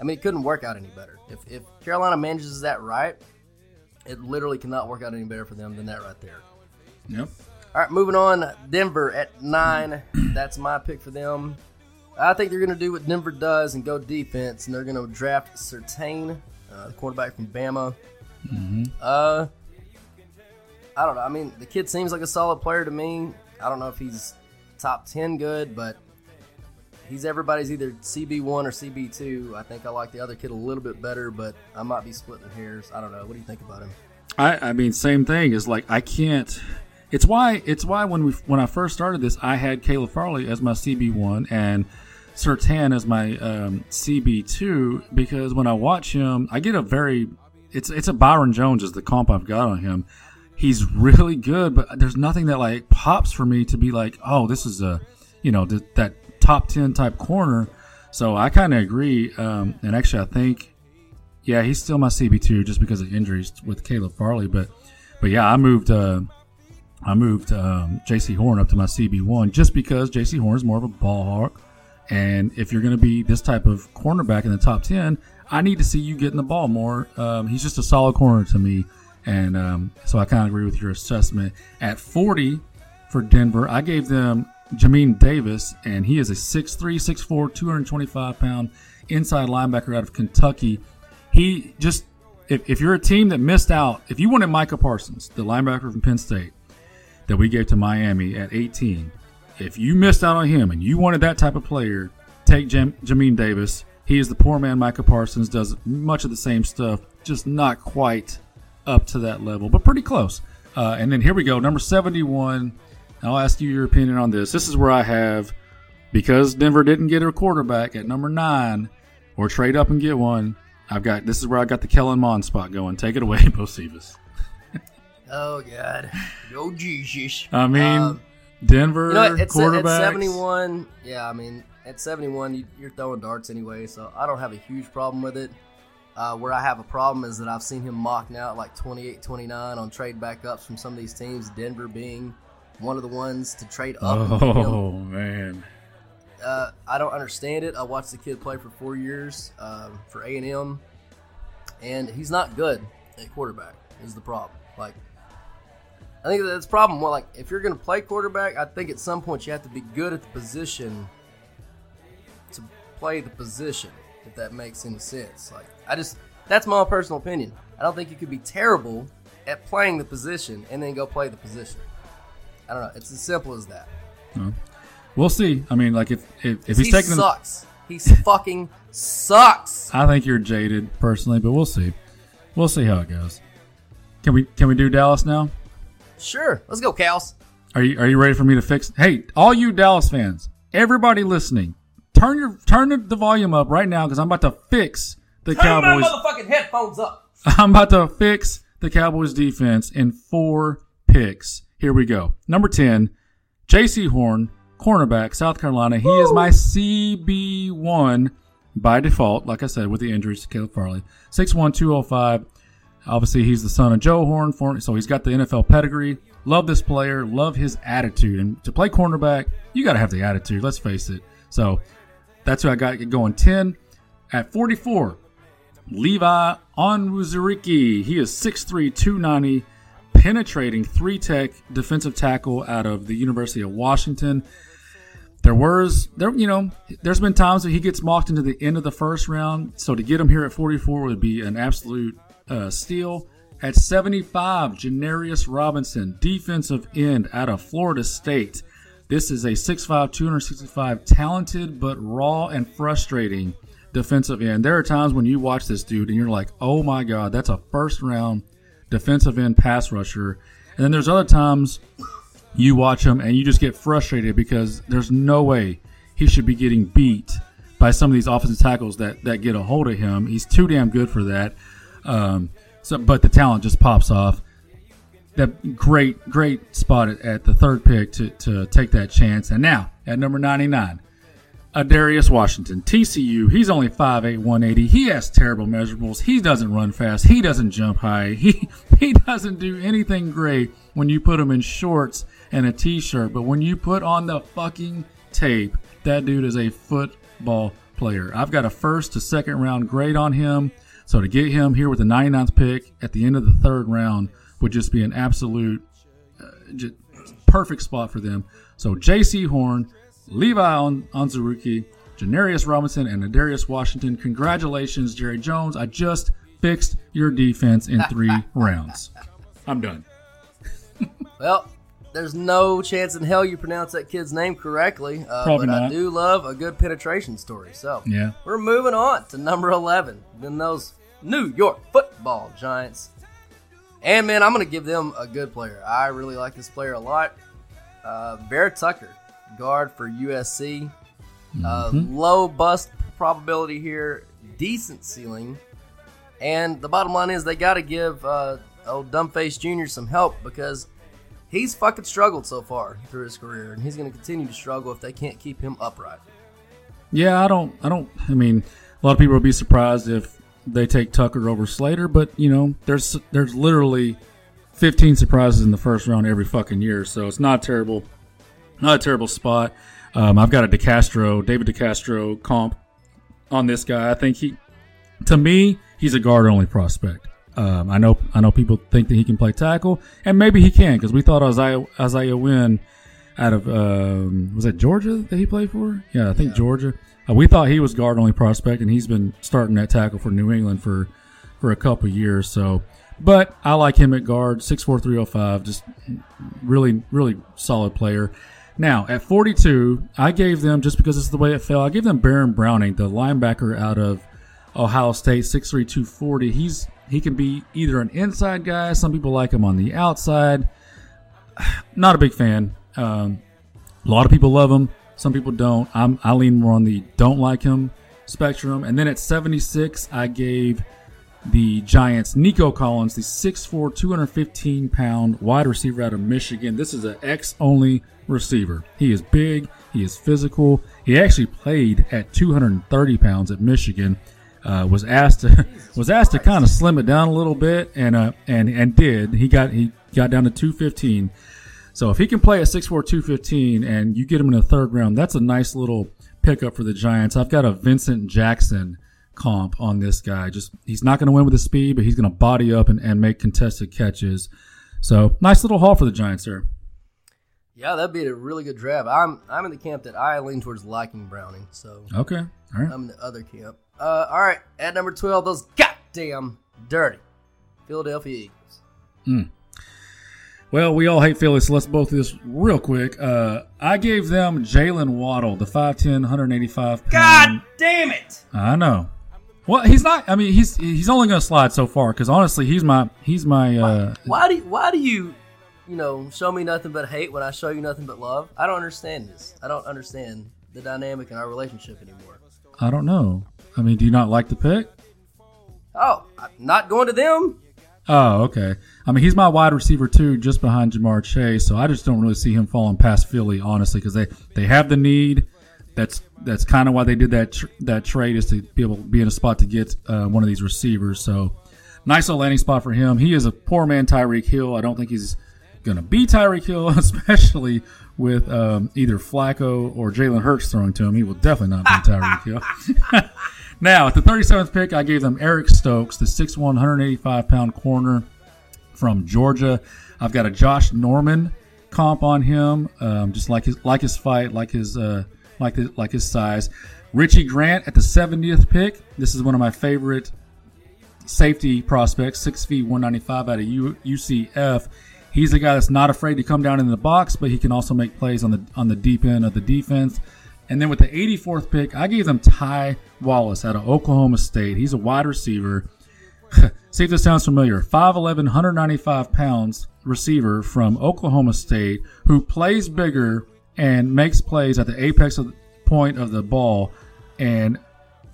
I mean, it couldn't work out any better. If, if Carolina manages that right, It literally cannot work out any better for them than that right there. Yep. All right, moving on. Denver at nine. That's my pick for them. I think they're going to do what Denver does and go defense, and they're going to draft Surtain, uh, the quarterback from Bama. Uh, I don't know. I mean, the kid seems like a solid player to me. I don't know if he's top ten good, but he's everybody's either CB one or CB two. I think I like the other kid a little bit better, but I might be splitting hairs. I don't know. What do you think about him? I, I mean, same thing. Is like I can't. It's why it's why when we when I first started this, I had Caleb Farley as my CB one and Surtain as my um, CB two because when I watch him, I get a very it's it's a Byron Jones is the comp I've got on him. He's really good, but there's nothing that like pops for me to be like, oh, this is a you know th- that top ten type corner. So I kind of agree, um, and actually I think yeah, he's still my CB two just because of injuries with Caleb Farley. But but yeah, I moved uh, I moved um, Jaycee Horn up to my CB one just because Jaycee Horn is more of a ball hawk, and if you're going to be this type of cornerback in the top ten, I need to see you getting the ball more. Um, he's just a solid corner to me, and um, so I kind of agree with your assessment. At 40 for Denver, I gave them Jamin Davis, and he is a 6'3", 6'4", 225 pound inside linebacker out of Kentucky he just if, if you're a team that missed out, if you wanted Micah Parsons, the linebacker from Penn State that we gave to Miami at 18, if you missed out on him and you wanted that type of player, take Jam- Jamin Davis. He is the poor man Micah Parsons, does much of the same stuff, just not quite up to that level, but pretty close. Uh, and then here we go, number 71. I'll ask you your opinion on this. This is where I have, because Denver didn't get a quarterback at number nine, or trade up and get one. I've got this is where I got the Kellen Mond spot going. Take it away, Bocephus. Oh God, go Jesus! I mean, Um, Denver You know, it's at, 71. Yeah, I mean, at 71, you, you're throwing darts anyway, so I don't have a huge problem with it. Uh, where I have a problem is that I've seen him mocked now at like 28, 29 on trade backups from some of these teams. Denver being one of the ones to trade up. and get him. Oh man, Uh, I don't understand it. I watched the kid play for four years um, for A and M, and he's not good at quarterback. Is the problem? Like, I think that's the problem. Well, like if you're going to play quarterback, I think at some point you have to be good at the position to play the position. If that makes any sense. Like, I just that's my personal opinion. I don't think you could be terrible at playing the position and then go play the position. I don't know. It's as simple as that. we'll see. I mean, like if if, if he's he taking, the, sucks. He fucking sucks. I think you're jaded personally, but we'll see. We'll see how it goes. Can we can we do Dallas now? Sure, let's go, Cows. Are you are you ready for me to fix? Hey, all you Dallas fans, everybody listening, turn your turn the volume up right now because I'm about to fix the Cowboys. my motherfucking headphones up. I'm about to fix the Cowboys defense in four picks. Here we go. Number 10, Jaycee Horn, cornerback, South Carolina. He is my CB1 by default, like I said, with the injuries to Caleb Farley. 6'1, 205. Obviously, he's the son of Joe Horn, so he's got the NFL pedigree. Love this player, love his attitude. And to play cornerback, you got to have the attitude, let's face it. So that's who I got going 10. At 44, Levi Onwuzurike. He is 6'3", 290, penetrating three tech defensive tackle out of the University of Washington. There was there you know there's been times that he gets mocked into the end of the first round, so to get him here at 44 would be an absolute uh, steal. At 75, Janarius Robinson, defensive end out of Florida State. This is a 6'5", 265 talented but raw and frustrating defensive end. There are times when you watch this dude and you're like, oh my God, that's a first round defensive end pass rusher. And then there's other times you watch him and you just get frustrated because there's no way he should be getting beat by some of these offensive tackles that, that get a hold of him. He's too damn good for that. Um, so, but the talent just pops off. That great, great spot at, at the third pick to, to take that chance. And now at number 99, Darius Washington, TCU. He's only 5'8", 180. He has terrible measurables. He doesn't run fast. He doesn't jump high. He he doesn't do anything great when you put him in shorts and a t-shirt. But when you put on the fucking tape, that dude is a football player. I've got a first to second round grade on him. So to get him here with the 99th pick at the end of the third round would just be an absolute uh, perfect spot for them. So Jaycee Horn, Levi On- Onzuruki, Janarius Robinson, and Ar'Darius Washington. Congratulations, Jerry Jones. I just fixed your defense in three rounds. I'm done. Well, there's no chance in hell you pronounce that kid's name correctly. Uh, Probably but I do love a good penetration story. So Yeah. we're moving on to number 11. Then those New York football giants. And man, I'm going to give them a good player. I really like this player a lot. Uh, Vera-Tucker, guard for USC. Uh, low bust probability here, decent ceiling. And the bottom line is they got to give uh, old Dumbface Jr. some help because he's fucking struggled so far through his career, and he's going to continue to struggle if they can't keep him upright. Yeah, I don't. I don't. I mean, a lot of people will be surprised if they take Tucker over Slater, but you know, there's there's literally 15 surprises in the first round every fucking year, so it's not terrible. Not a terrible spot. Um, I've got a DeCastro, David DeCastro comp on this guy. I think he, to me, he's a guard only prospect. Um, I know I know people think that he can play tackle, and maybe he can because we thought Isaiah Isaiah Wynn out of um, was that Georgia that he played for? Yeah, I think Georgia. Uh, we thought he was guard only prospect, and he's been starting that tackle for New England for for a couple years. So, but I like him at guard, six four three zero five, just really really solid player. Now at forty two, I gave them just because it's the way it fell. I gave them Baron Browning, the linebacker out of Ohio State, six three two forty. He's he can be either an inside guy. Some people like him on the outside. Not a big fan. Um, a lot of people love him. Some people don't. I'm, I lean more on the don't like him spectrum. And then at 76, I gave the Giants Nico Collins, the 6'4", 215 pound wide receiver out of Michigan. This is an X only receiver. He is big. He is physical. He actually played at 230 pounds at Michigan. Uh, was asked to was asked to kind of slim it down a little bit, and uh, and and did. He got he got down to 215. So if he can play at 6'4", 215 and you get him in the third round, that's a nice little pickup for the Giants. I've got a Vincent Jackson comp on this guy. Just he's not going to win with his speed, but he's going to body up and, and make contested catches. So nice little haul for the Giants there. Yeah, that'd be a really good draft. I'm I'm in the camp that I lean towards liking Browning, so Okay, all right. I'm in the other camp. Uh, all right, at number twelve, those goddamn dirty Philadelphia Eagles. Well, we all hate Philly, so let's both do this real quick. Uh, I gave them Jaylen Waddle, the 5'10", 185 pound. damn it! I know. Well, he's not. I mean, he's he's only going to slide so far because honestly, he's my he's my. Uh, Why do you, why do you, you know, show me nothing but hate when I show you nothing but love? I don't understand this. I don't understand the dynamic in our relationship anymore. I don't know. I mean, do you not like the pick? Oh, I'm not going to them. Oh, okay. I mean, he's my wide receiver too, just behind Ja'Marr Chase. So I just don't really see him falling past Philly, honestly, because they they have the need. That's that's kind of why they did that tr- that trade is to be able to be in a spot to get uh, one of these receivers. So nice little landing spot for him. He is a poor man, Tyreek Hill. I don't think he's going to be Tyreek Hill, especially with um, either Flacco or Jalen Hurts throwing to him. He will definitely not be Tyreek Hill. now, at the 37th pick, I gave them Eric Stokes, the 6'1", 185 pound corner from Georgia. I've got a Josh Norman comp on him, um, just like his like his fight, like his uh, like his, like his size. Richie Grant at the 70th pick. This is one of my favorite safety prospects, six feet, 195 out of U- UCF. He's a guy that's not afraid to come down in the box, but he can also make plays on the on the deep end of the defense. And then with the 84th pick, I gave them Ty Wallace out of Oklahoma State. He's a wide receiver. See if this sounds familiar. 5'11, 195 pounds receiver from Oklahoma State who plays bigger and makes plays at the apex of the point of the ball. And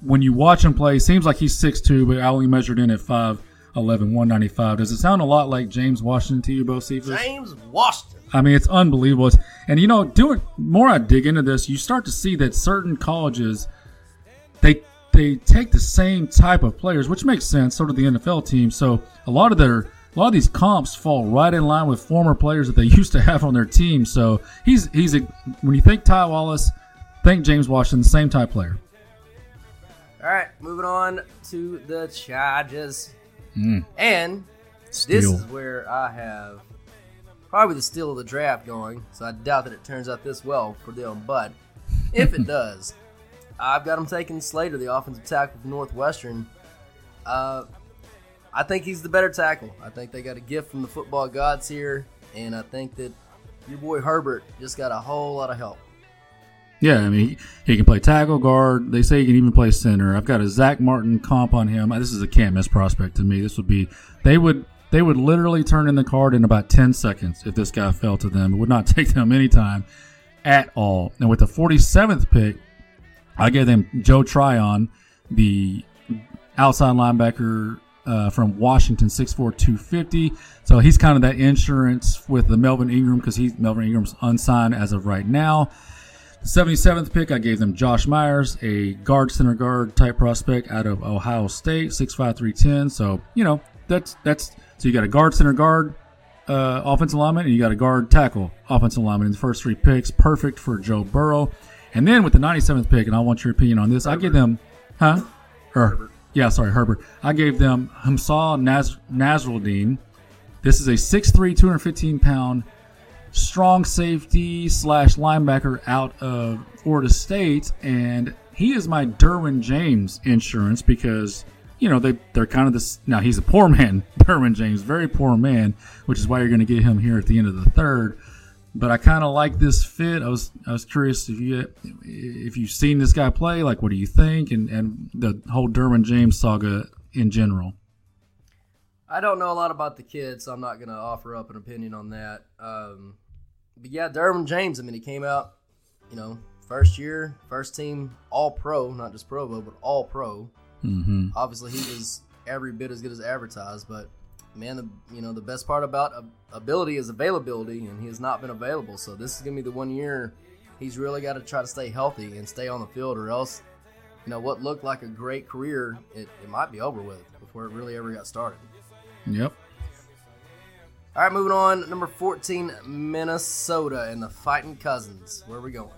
when you watch him play, seems like he's 6'2, but I only measured in at 5'11, 195. Does it sound a lot like James Washington to you, both Cephas? James Washington. I mean, it's unbelievable. It's, and you know, doing more I dig into this, you start to see that certain colleges they they take the same type of players, which makes sense, sort of the NFL team. So a lot of their a lot of these comps fall right in line with former players that they used to have on their team. So he's he's a when you think Ty Wallace, think James Washington, same type player. All right, moving on to the Chargers. Mm. And this is where I have probably the steal of the draft going. So I doubt that it turns out this well for them. But if it does, I've got them taking Slater, the offensive tackle from Northwestern. Uh, I think he's the better tackle. I think they got a gift from the football gods here, and I think that your boy Herbert just got a whole lot of help. Yeah, I mean, he, can play tackle, guard. They say he can even play center. I've got a Zach Martin comp on him. This is a can't miss prospect to me. This would be they would they would literally turn in the card in about ten seconds if this guy fell to them. It would not take them any time at all. And with the 47th pick, I gave them Joe Tryon, the outside linebacker uh, from Washington, 6'4", 250. So he's kind of that insurance with the Melvin Ingram because he's Melvin Ingram's unsigned as of right now. The 77th pick, I gave them Josh Myers, a guard center guard type prospect out of Ohio State, 6'5", 310. So, you know, that's that's so you got a guard center guard uh, offensive lineman and you got a guard tackle offensive lineman in the first three picks. Perfect for Joe Burrow. And then with the 97th pick, and I want your opinion on this, I give them, huh? Or, yeah, sorry, Herbert. I gave them Hamsah Naz- Nasirildeen. This is a 6'3", 215 pound strong safety slash linebacker out of Florida State, and he is my Derwin James insurance because you know they they're kind of this. Now he's a poor man, Derwin James, very poor man, which is why you're going to get him here at the end of the third. But I kind of like this fit. I was I was curious if you if you've seen this guy play, like what do you think, and and the whole Derwin James saga in general. I don't know a lot about the kid, so I'm not going to offer up an opinion on that. Um, but yeah, Derwin James. I mean, he came out, you know, first year, first team, all pro, not just Pro Bowl, but all pro. Mm-hmm. Obviously, he was every bit as good as advertised. But man, the you know the best part about ability is availability, and he has not been available. So this is going to be the one year he's really got to try to stay healthy and stay on the field, or else, you know, what looked like a great career, it, it might be over with before it really ever got started. Yep. All right, moving on. Number 14, Minnesota and the Fighting Cousins. Where are we going?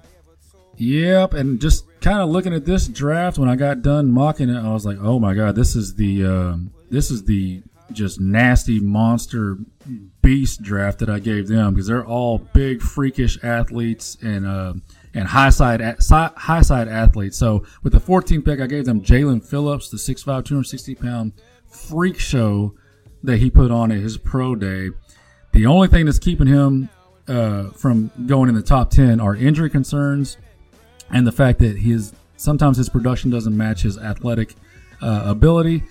Yep, and just kind of looking at this draft when I got done mocking it, I was like, "Oh my god, this is the um, this is the just nasty monster beast draft that I gave them because they're all big, freakish athletes and uh, and high side si- high side athletes. So with the 14th pick, I gave them Jaelan Phillips, the 6'5", 260 pound freak show that he put on at his pro day. The only thing that's keeping him uh, from going in the top 10 are injury concerns and the fact that his sometimes his production doesn't match his athletic uh, ability.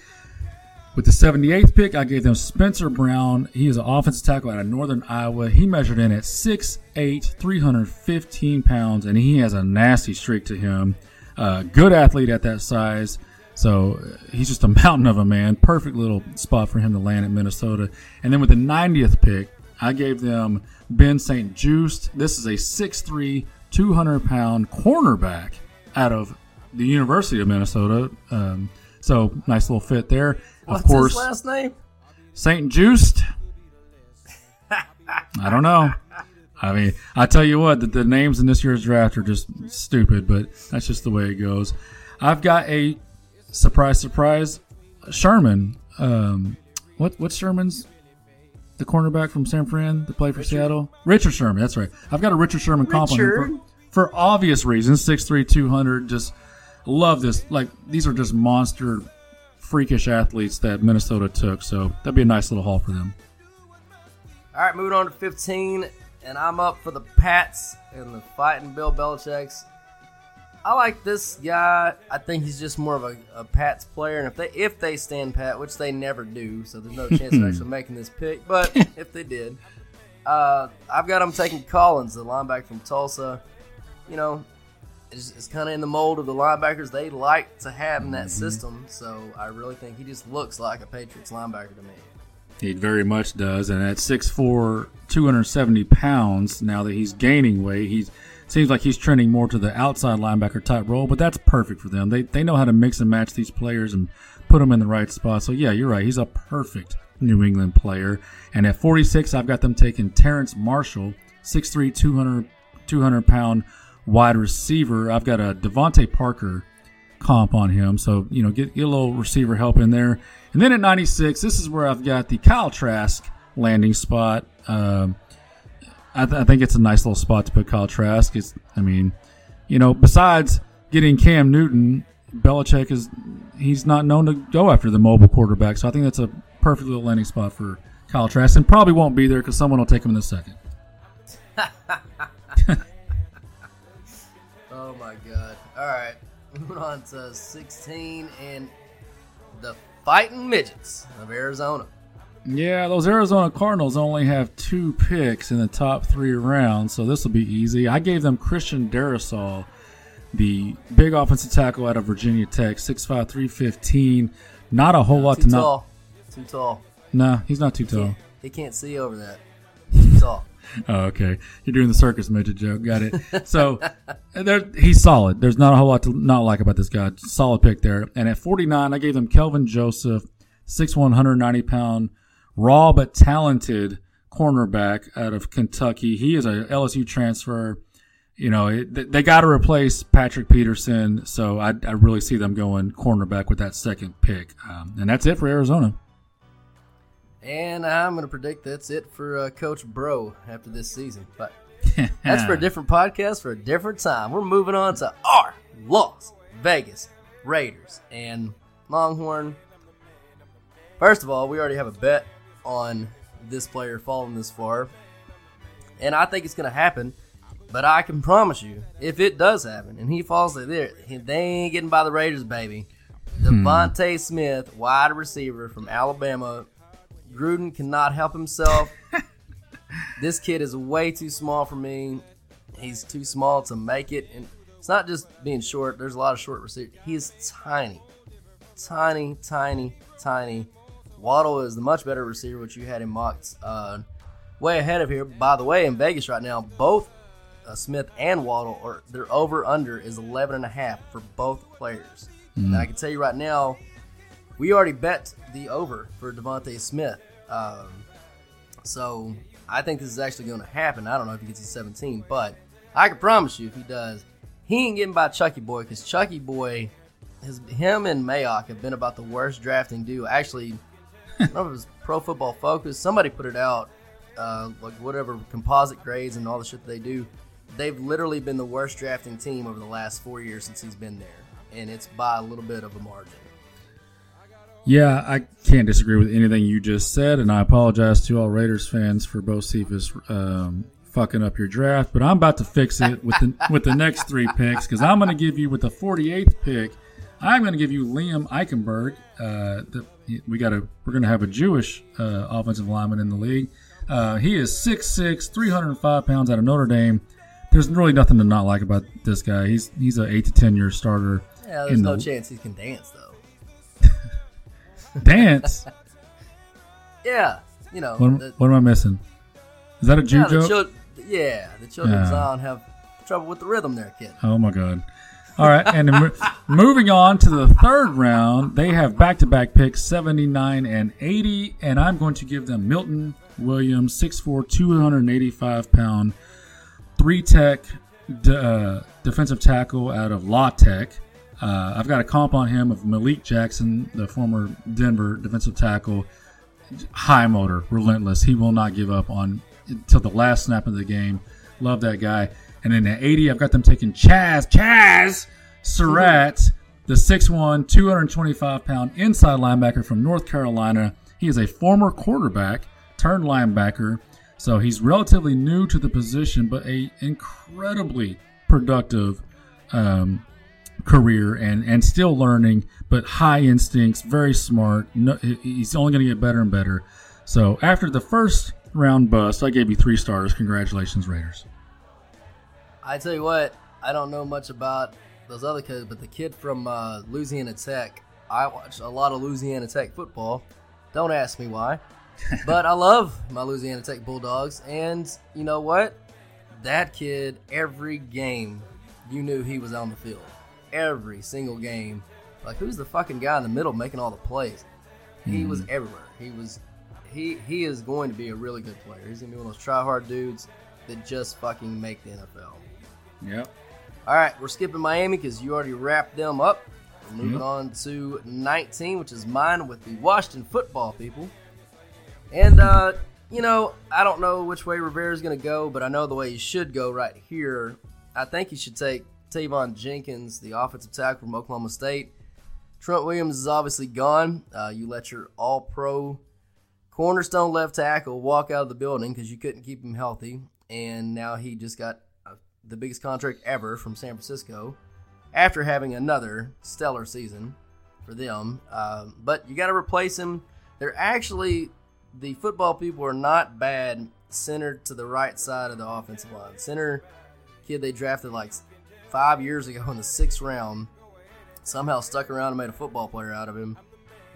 With the 78th pick, I gave them Spencer Brown. He is an offensive tackle out of Northern Iowa. He measured in at 6'8", 315 pounds, and he has a nasty streak to him. Uh, good athlete at that size. So uh, he's just a mountain of a man. Perfect little spot for him to land at Minnesota. And then with the 90th pick, I gave them Ben St. Just. This is a 6'3", 200 pound cornerback out of the University of Minnesota. Um, so nice little fit there. What's of course, his last name? St. Just. I don't know. I mean, I tell you what, the, the names in this year's draft are just stupid, but that's just the way it goes. I've got a surprise, surprise, Sherman. Um, what what's Sherman's the cornerback from San Fran that played for Seattle? Richard Sherman. That's right. I've got a Richard Sherman comp on him Richard. for, for obvious reasons. 6'3", 200. Just love this. Like these are just monster, freakish athletes that Minnesota took. So that'd be a nice little haul for them. All right, moving on to 15, and I'm up for the Pats and the Fighting Bill Belichick's. I like this guy. I think he's just more of a, a Pats player, and if they if they stand pat, which they never do, so there's no chance of actually making this pick. But if they did, uh, I've got him taking Collins, the linebacker from Tulsa. You know, it's, it's kind of in the mold of the linebackers they like to have in that mm-hmm. system. So I really think he just looks like a Patriots linebacker to me. He very much does, and at 6'4", 270 pounds, now that he's gaining weight, he seems like he's trending more to the outside linebacker type role, but that's perfect for them. They, they know how to mix and match these players and put them in the right spot. So, yeah, you're right. He's a perfect New England player. And at 46, I've got them taking Terrace Marshall, 6'3", 200, 200 pound wide receiver. I've got a DeVante Parker comp on him. So, you know, get, get a little receiver help in there. And then at 96, this is where I've got the Kyle Trask landing spot. Um, I, th- I think it's a nice little spot to put Kyle Trask. It's, I mean, you know, besides getting Cam Newton, Belichick is he's not known to go after the mobile quarterback. So I think that's a perfect little landing spot for Kyle Trask, and probably won't be there because someone will take him in the second. god. Alright. Moving on to 16 and the Fighting Midgets of Arizona. Yeah, those Arizona Cardinals only have two picks in the top three rounds, so this will be easy. I gave them Christian Darrisaw, the big offensive tackle out of Virginia Tech, 6'5", 315. Not a whole lot Too to know. tall. Too tall. Nah, he's not too tall. Can't, he can't see over that. Too tall. Oh, okay. You're doing the circus midget joke. Got it. So there, he's solid. There's not a whole lot to not like about this guy. Solid pick there. And at 49, I gave them Kelvin Joseph, 6'1", 190 pound, raw but talented cornerback out of Kentucky. He is a LSU transfer. You know, it, they got to replace Patrick Peterson. So I, I really see them going cornerback with that second pick. Um, and that's it for Arizona. And I'm going to predict that's it for uh, Coach Bro after this season. But that's for a different podcast for a different time. We're moving on to our Las Vegas Raiders and Longhorn. First of all, we already have a bet on this player falling this far. And I think it's going to happen. But I can promise you, if it does happen and he falls there, he- they ain't getting by the Raiders, baby. DeVonta Smith, wide receiver from Alabama. Gruden cannot help himself. this kid is way too small for me. He's too small to make it. And it's not just being short, there's a lot of short receivers. He's tiny. Tiny, tiny, tiny. Waddle is the much better receiver, which you had in mocks uh, way ahead of here. By the way, in Vegas right now, both uh, Smith and Waddle are their over under is 11 and a half for both players. And I can tell you right now, we already bet the over for DeVonta Smith. Um, so I think this is actually going to happen. I don't know if he gets to 17, but I can promise you if he does, he ain't getting by Chucky Boy because Chucky Boy, his, him and Mayock have been about the worst drafting duo. Actually, I don't know if it was Pro Football Focus. Somebody put it out, uh, like whatever composite grades and all the shit that they do. They've literally been the worst drafting team over the last four years since he's been there, and it's by a little bit of a margin. Yeah, I can't disagree with anything you just said, and I apologize to all Raiders fans for Bocephus um, fucking up your draft. But I'm about to fix it with the with the next three picks because I'm going to give you with the 48th pick. I'm going to give you Liam Eichenberg. Uh, the, we got a we're going to have a Jewish uh, offensive lineman in the league. Uh, he is 6'6", 305 pounds out of Notre Dame. There's really nothing to not like about this guy. He's he's an eight to ten year starter. Yeah, there's no the- chance he can dance though. Dance. Yeah, you know. what, am- the- what am I missing? Is that a Jew yeah, the joke? chil- yeah, the children Yeah. Zion have trouble with the rhythm there, kid. Oh my god! All right, and mo- moving on to the third round, they have back-to-back picks, seventy-nine and eighty, and I'm going to give them Milton Williams, 6'4", 285 pound, three tech d- uh, defensive tackle out of La Tech. Uh, I've got a comp on him of Malik Jackson, the former Denver defensive tackle. High motor, relentless. He will not give up on until the last snap of the game. Love that guy. And then at 80, I've got them taking Chaz, Chazz Surratt, the 6'1, 225 pound inside linebacker from North Carolina. He is a former quarterback turned linebacker. So he's relatively new to the position, but a incredibly productive um, career and and still learning, but high instincts, very smart. No, he's only going to get better and better. So after the first round bust, I gave you three stars. Congratulations, Raiders. I tell you what, I don't know much about those other kids, but the kid from uh, Louisiana Tech, I watch a lot of Louisiana Tech football. Don't ask me why, but I love my Louisiana Tech Bulldogs, and you know what? That kid, every game, you knew he was on the field. Every single game, like who's the fucking guy in the middle making all the plays? He was everywhere. He was, he he is going to be a really good player. He's gonna be one of those try hard dudes that just fucking make the NFL. Yep. All right, we're skipping Miami because you already wrapped them up. Moving Yep. on to 19, which is mine with the Washington football people. And, uh, you know, I don't know which way Rivera's going to go, but I know the way he should go right here. I think he should take Teven Jenkins, the offensive tackle from Oklahoma State. Trent Williams is obviously gone. Uh, you let your all pro cornerstone left tackle walk out of the building because you couldn't keep him healthy. And now he just got uh, the biggest contract ever from San Francisco after having another stellar season for them. Um, but you got to replace him. They're actually, the football people are not bad centered to the right side of the offensive line. Center kid they drafted like five years ago in the sixth round somehow stuck around and made a football player out of him.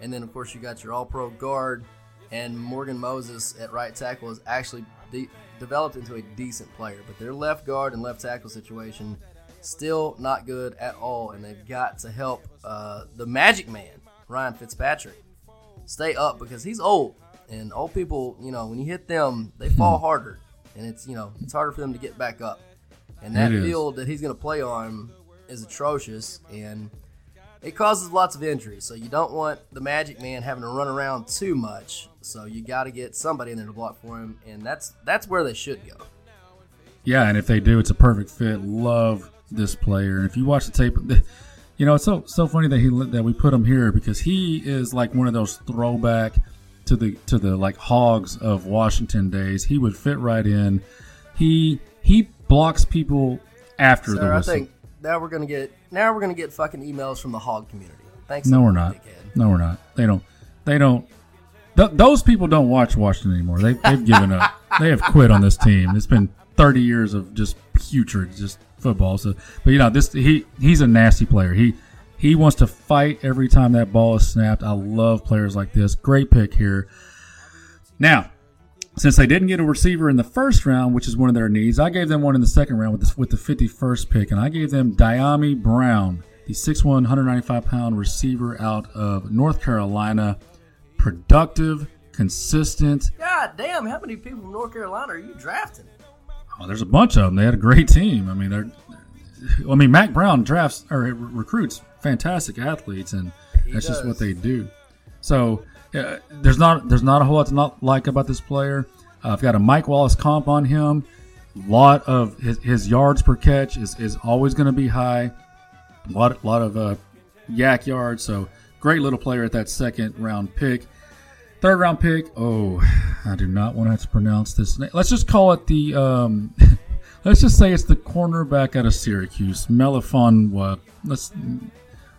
And then, of course, you got your all pro guard, and Morgan Moses at right tackle is actually de- developed into a decent player. But their left guard and left tackle situation still not good at all, and they've got to help uh, the Magic Man, Ryan Fitzpatrick, stay up because he's old. And old people, you know, when you hit them, they fall harder, and it's you know it's harder for them to get back up. And that It is. field that he's going to play on is atrocious, and it causes lots of injuries. So you don't want the Magic Man having to run around too much. So you got to get somebody in there to block for him, and that's that's where they should go. Yeah, and if they do, it's a perfect fit. Love this player. And if you watch the tape, you know it's so so funny that he that we put him here because he is like one of those throwback to the to the like hogs of Washington days. He would fit right in. He he blocks people after the So I whistle. think now we're gonna get now we're gonna get fucking emails from the hog community. Thanks. No, we're not. dickhead. No, we're not. They don't. They don't. Th- those people don't watch Washington anymore. They, they've given up. They have quit on this team. It's been 30 years of just putrid, just football. So, but you know, this he he's a nasty player. He he wants to fight every time that ball is snapped. I love players like this. Great pick here. Now, since they didn't get a receiver in the first round, which is one of their needs, I gave them one in the second round with the, with the 51st pick, and I gave them Dyami Brown, the 6'1", 195 pound receiver out of North Carolina. Productive, consistent. God damn! How many people from North Carolina are you drafting? Oh, there's a bunch of them. They had a great team. I mean, they're. I mean, Mack Brown drafts or uh, recruits fantastic athletes, and He that's just what they do. So uh, there's not there's not a whole lot to not like about this player. Uh, I've got a Mike Wallace comp on him. Lot of his, his yards per catch is, is always going to be high. A lot lot of uh, yak yards. So great little player at that second round pick. Third round pick. Oh, I do not want to have to pronounce this. name. Let's just call it the. Um, let's just say it's the cornerback out of Syracuse, Melifon. What? Let's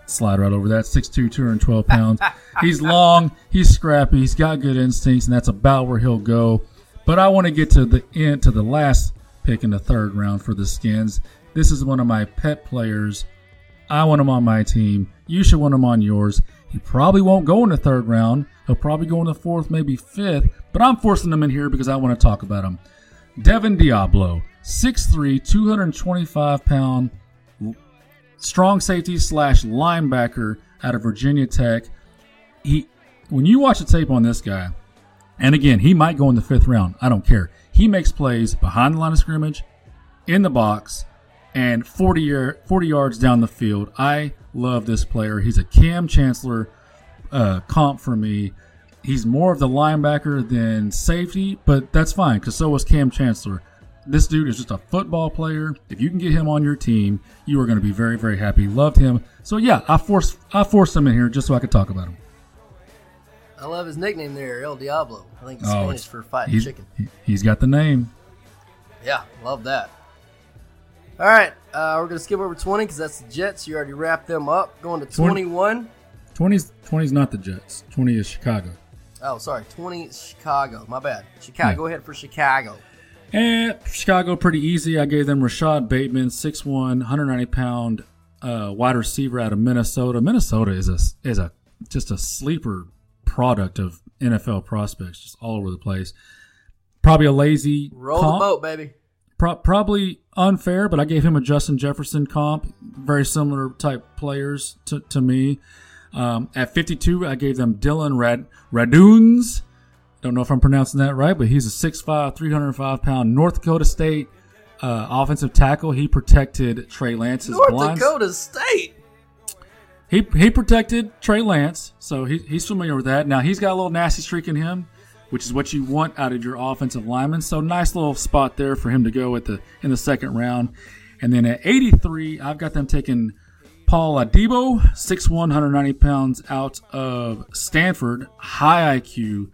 slide right over that. 6'2", 212 pounds. he's long. He's scrappy. He's got good instincts, and that's about where he'll go. But I want to get to the end, to the last pick in the third round for the Skins. This is one of my pet players. I want him on my team. You should want him on yours. He probably won't go in the third round. He'll probably go in the fourth, maybe fifth. But I'm forcing him in here because I want to talk about him. Devin Deablo, 6'3", 225 pound, strong safety slash linebacker out of Virginia Tech. He, when you watch the tape on this guy, and again, he might go in the fifth round. I don't care. He makes plays behind the line of scrimmage, in the box, and 40, year, 40 yards down the field. I love this player. He's a Kam Chancellor uh, comp for me. He's more of the linebacker than safety, but that's fine because so was Kam Chancellor. This dude is just a football player. If you can get him on your team, you are going to be very, very happy. Loved him. So yeah, I forced I forced him in here just so I could talk about him. I love his nickname there, El Diablo. I think it's Oh, Spanish for fighting He's, chicken. he- he's got the name. Yeah, love that. All right, uh, we're gonna skip over twenty because that's the Jets. You already wrapped them up. Going to 21. 20's 20's not the Jets. 20 is Chicago. Oh, sorry, twenty is Chicago. My bad. Chicago. Yeah. Go ahead for Chicago. And Chicago, pretty easy. I gave them Rashod Bateman, 6'1", 190 pound uh, wide receiver out of Minnesota. Minnesota is a is a just a sleeper product of NFL prospects, just all over the place. Probably a lazy Roll comp. the boat, baby. Pro- probably unfair, but I gave him a Justin Jefferson comp. Very similar type players to, to me. Um, at 52, I gave them Dillon Rad- Radunz. Don't know if I'm pronouncing that right, but he's a 6'5", 305 pound North Dakota State uh, offensive tackle. He protected Trey Lance's North blinds. Dakota State. he he protected Trey Lance, so he, he's familiar with that. Now he's got a little nasty streak in him, which is what you want out of your offensive lineman. So nice little spot there for him to go at the in the second round. And then at 83, I've got them taking Paul Adebo, 6'1", 190 pounds out of Stanford, high IQ,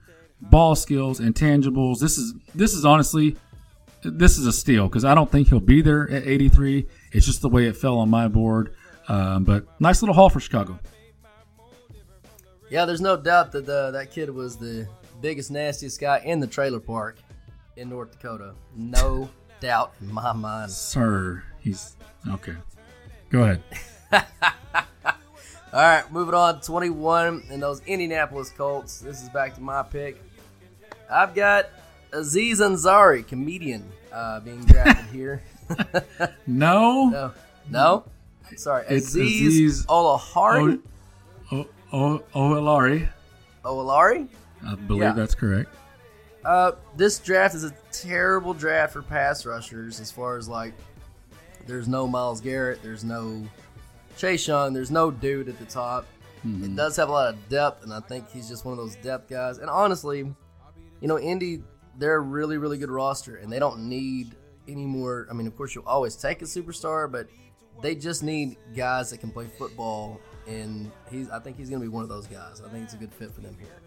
ball skills, intangibles. This is this is honestly this is a steal because I don't think he'll be there at 83. It's just the way it fell on my board. Um, but nice little haul for Chicago. Yeah, there's no doubt that the, that kid was the biggest, nastiest guy in the trailer park in North Dakota. No doubt in my mind. Sir, he's okay. Go ahead. All right, moving on. 21 and those Indianapolis Colts. This is back to my pick. I've got Aziz Ansari, comedian, uh, being drafted here. No, no, no. Sorry, It's Aziz, Aziz Olahari. O- O- Oelari. Olari. I believe Yeah. that's correct. Uh, this draft is a terrible draft for pass rushers. As far as like, there's no Myles Garrett, there's no Chase Young, there's no dude at the top. It does have a lot of depth, and I think he's just one of those depth guys. And honestly, you know, Indy, they're a really, really good roster, and they don't need any more. I mean, of course, you'll always take a superstar, but they just need guys that can play football. And he's, I think he's going to be one of those guys. I think it's a good fit for them here.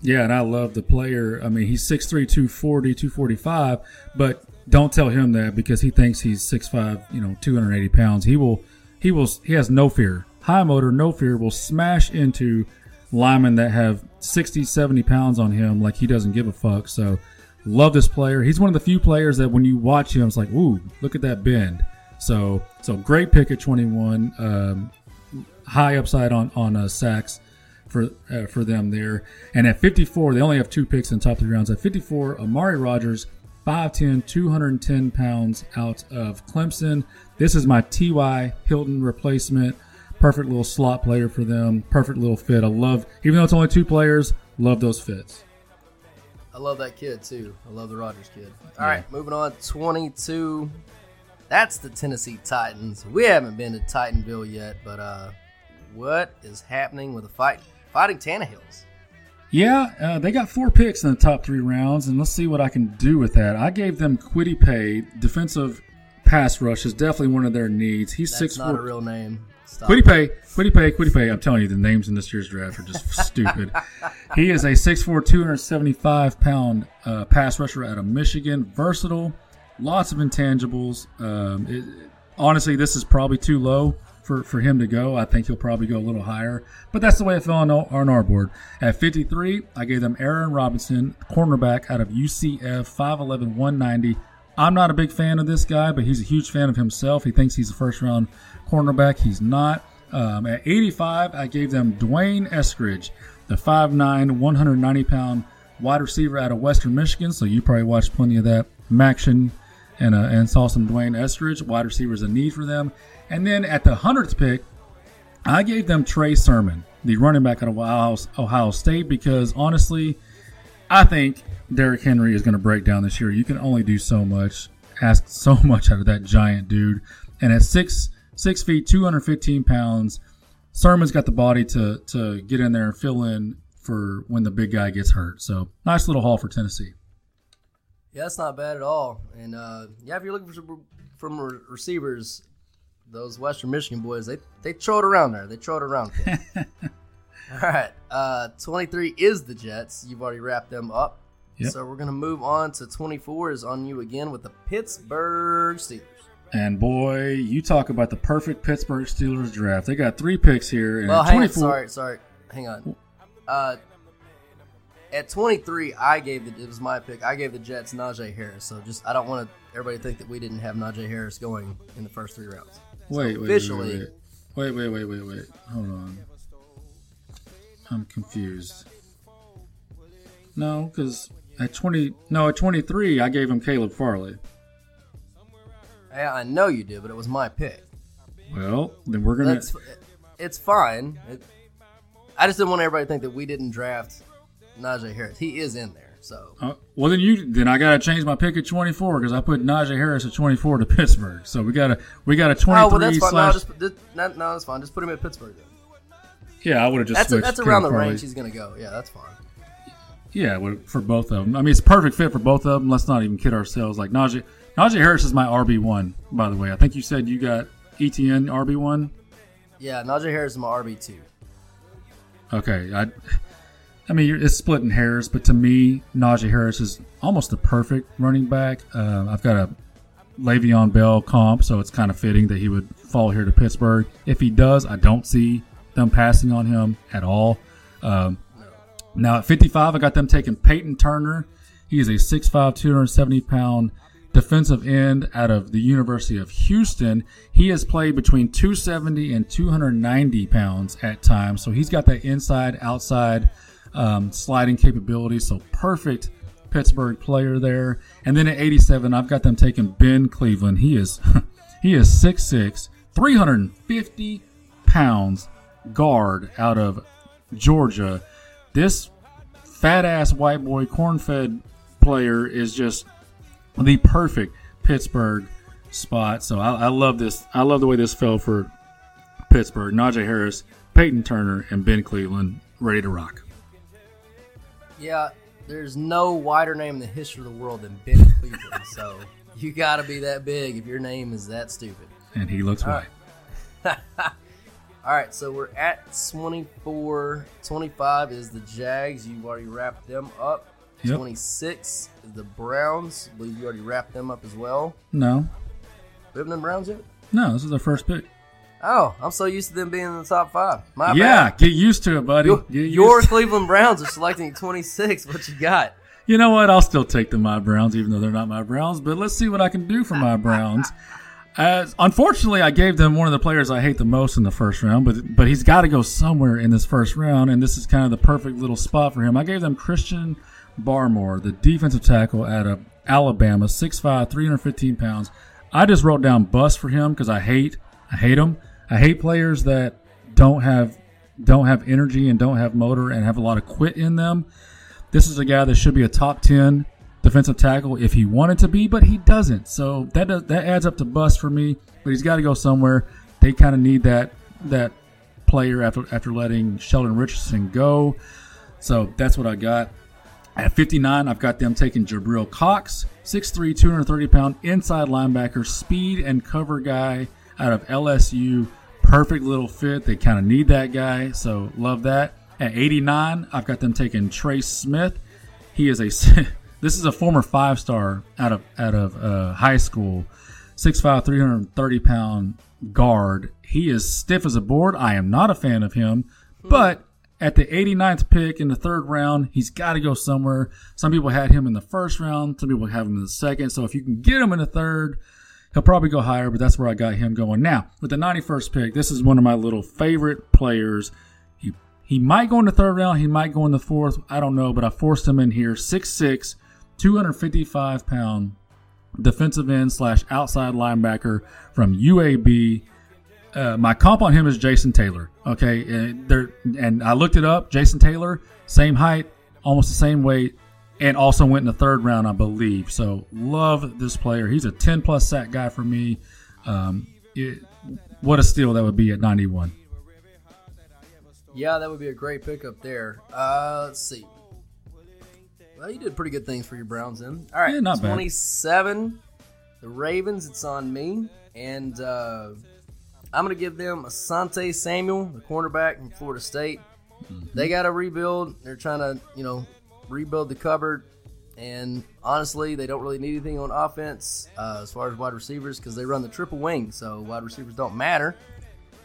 Yeah, and I love the player. I mean, he's 6'3", 240, 245, but don't tell him that because he thinks he's 6'5", you know, 280 pounds. He will, he will, he has no fear. High motor, no fear, will smash into linemen that have 60, 70 pounds on him like he doesn't give a fuck. So, love this player. He's one of the few players that when you watch him, it's like, ooh, look at that bend. So, so great pick at 21. Um, high upside on on uh, sacks for uh, for them there. And at 54, they only have two picks in top three rounds. At 54, Amari Rogers, 5'10", 210 pounds out of Clemson. This is my T.Y. Hilton replacement. Perfect little slot player for them. Perfect little fit. I love, even though it's only two players, love those fits. I love that kid too. I love the Rogers kid. All right, moving on. 22. That's the Tennessee Titans. We haven't been to Titanville yet, but uh, what is happening with the fight fighting Tannehills? Yeah, uh, they got four picks in the top three rounds, and let's see what I can do with that. I gave them Kwity Paye. Defensive pass rush is definitely one of their needs. He's That's six not four. a real name. Stop. Kwity Paye, Kwity Paye, Kwity Paye. I'm telling you, the names in this year's draft are just stupid. He is a 6'4", 275 pound uh, pass rusher out of Michigan. Versatile, lots of intangibles. Um, it, honestly, this is probably too low for, for him to go. I think he'll probably go a little higher, but that's the way it fell on, on our board. At 53, I gave them Aaron Robinson, cornerback out of UCF, 5'11", 190. I'm not a big fan of this guy, but he's a huge fan of himself. He thinks he's a first round cornerback. He's not. Um, at 85, I gave them D'Wayne Eskridge, the 5'9", 190 pound wide receiver out of Western Michigan. So you probably watched plenty of that MACtion and uh, and saw some D'Wayne Eskridge. Wide receivers a need for them. And then at the hundredth pick, I gave them Trey Sermon, the running back out of Ohio, Ohio State, because honestly, I think Derrick Henry is going to break down this year. You can only do so much, ask so much out of that giant dude. And at six six feet, two hundred fifteen pounds, Sermon's got the body to to get in there and fill in for when the big guy gets hurt. So nice little haul for Tennessee. Yeah, that's not bad at all. And uh, yeah, if you're looking for some, from re- receivers, those Western Michigan boys, they they throw it around there. They throw it around. all right, uh, 23 is the Jets. You've already wrapped them up. Yep. So we're gonna move on to 24 is on you again with the Pittsburgh Steelers. And boy, you talk about the perfect Pittsburgh Steelers draft. They got three picks here. And Well, hang on. Sorry, sorry. Hang on. Uh, at 23, I gave the it was my pick. I gave the Jets Najee Harris. So just I don't want to everybody think that we didn't have Najee Harris going in the first three rounds. Wait, wait, officially- wait, wait, wait, wait, wait, wait. Hold on. I'm confused. No, because at 20, no, at 23, I gave him Caleb Farley. Yeah, I know you did, but it was my pick. Well, then we're gonna. That's it's fine. It, I just didn't want everybody to think that we didn't draft Najee Harris. He is in there, so Uh, well, then you then I gotta change my pick at 24 because I put Najee Harris at 24 to Pittsburgh. So we gotta we got a 23 oh well, that's fine. No, slash. just, just no, no, that's fine. Just put him at Pittsburgh. Then. Yeah, I would have just That's switched that's around the range he's gonna go. Yeah, that's fine. Yeah, for both of them. I mean, it's a perfect fit for both of them. Let's not even kid ourselves. Like Najee, Najee Harris is my RB one, by the way. I think you said you got Etienne RB one. Yeah, Najee Harris is my RB two. Okay, I, I mean, you're- it's splitting hairs, but to me, Najee Harris is almost the perfect running back. Uh, I've got a Le'Veon Bell comp, so it's kind of fitting that he would fall here to Pittsburgh. If he does, I don't see them passing on him at all. Um, now at 55, I got them taking Payton Turner. He is a 6'5", 270 pound defensive end out of the University of Houston. He has played between 270 and 290 pounds at times, so he's got that inside outside um, sliding capability. So perfect Pittsburgh player there. And then at 87, I've got them taking Ben Cleveland. He is he is 6'6", 350 pounds guard out of Georgia. This fat ass white boy corn fed player is just the perfect Pittsburgh spot. So I, I love this. I love the way this fell for Pittsburgh. Najee Harris, Payton Turner, and Ben Cleveland ready to rock. Yeah, there's no wider name in the history of the world than Ben Cleveland. so you got to be that big if your name is that stupid. And he looks white. All right, so we're at 24. 25 is the Jags. You've already wrapped them up. Yep. 26 is the Browns. I believe you already wrapped them up as well. No, We haven't done Browns yet? no, this is their first pick. Oh, I'm so used to them being in the top five. My yeah, bad. get used to it, buddy. Your, your Cleveland Browns are selecting 26. What you got? You know what? I'll still take the my Browns, even though they're not my Browns. But let's see what I can do for my Browns. As unfortunately, I gave them one of the players I hate the most in the first round, but but he's got to go somewhere in this first round, and this is kind of the perfect little spot for him. I gave them Christian Barmore, the defensive tackle out of Alabama, 6'5", 315 pounds. I just wrote down bust for him because I hate I hate him. I hate players that don't have don't have energy and don't have motor and have a lot of quit in them. This is a guy that should be a top 10 defensive tackle if he wanted to be, but he doesn't. So that does, that adds up to bust for me. But he's got to go somewhere. They kind of need that that player after after letting Sheldon Richardson go. So that's what I got. At 59, I've got them taking Jabril Cox, 6'3", 230 pound inside linebacker, speed and cover guy out of LSU. Perfect little fit. They kind of need that guy, so love that. At 89, I've got them taking Trey Smith. He is a this is a former five star out of out of uh, high school, 6'5", 330 pound guard. He is stiff as a board. I am not a fan of him, but at the 89th pick in the third round, he's got to go somewhere. Some people had him in the first round. Some people have him in the second. So if you can get him in the third, he'll probably go higher, but that's where I got him going. Now, with the 91st pick, this is one of my little favorite players. He, he might go in the third round. He might go in the fourth. I don't know, but I forced him in here. 6'6", 255 pound defensive end slash outside linebacker from UAB. Uh, my comp on him is Jason Taylor. Okay, and there and I looked it up. Jason Taylor, same height, almost the same weight, and also went in the third round, I believe. So love this player. He's a 10 plus sack guy for me. Um, it, what a steal that would be at 91. Yeah, that would be a great pickup there. Uh, let's see. Well, you did pretty good things for your Browns then. All right, Yeah, not bad. 27. The Ravens, it's on me. And uh, I'm going to give them Asante Samuel, the cornerback from Florida State. Mm-hmm. They got to rebuild. They're trying to, you know, rebuild the cupboard. And honestly, they don't really need anything on offense uh, as far as wide receivers because they run the triple wing. So wide receivers don't matter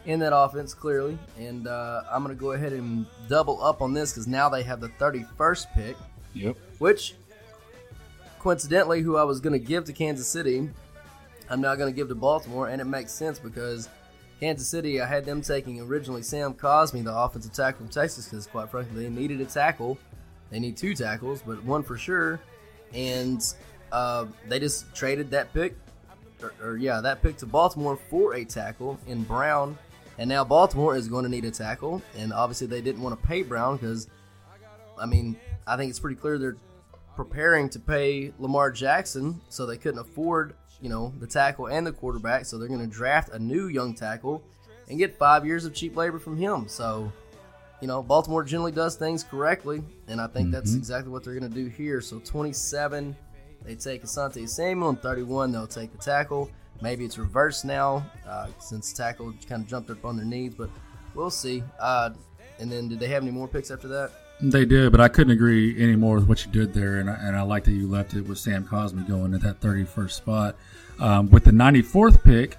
in that offense clearly. And uh, I'm going to go ahead and double up on this because now they have the 31st pick, Yep. which coincidentally, who I was going to give to Kansas City, I'm now going to give to Baltimore. And it makes sense because Kansas City, I had them taking originally Sam Cosmi, the offensive tackle from Texas, because quite frankly, they needed a tackle. They need two tackles, but one for sure. And uh, they just traded that pick, or, or yeah, that pick to Baltimore for a tackle in Brown. And now Baltimore is going to need a tackle. And obviously, they didn't want to pay Brown because, I mean, I think it's pretty clear they're preparing to pay Lamar Jackson, so they couldn't afford, you know, the tackle and the quarterback. So they're going to draft a new young tackle and get five years of cheap labor from him. So you know, Baltimore generally does things correctly, and I think that's exactly what they're going to do here. So 27, they take Asante Samuel, and 31, they'll take the tackle. Maybe it's reversed now uh, since tackle kind of jumped up on their knees, but we'll see. Uh, and then, did they have any more picks after that? They did, but I couldn't agree any more with what you did there, and I, and I like that you left it with Sam Cosmi going at that 31st spot. Um, with the 94th pick,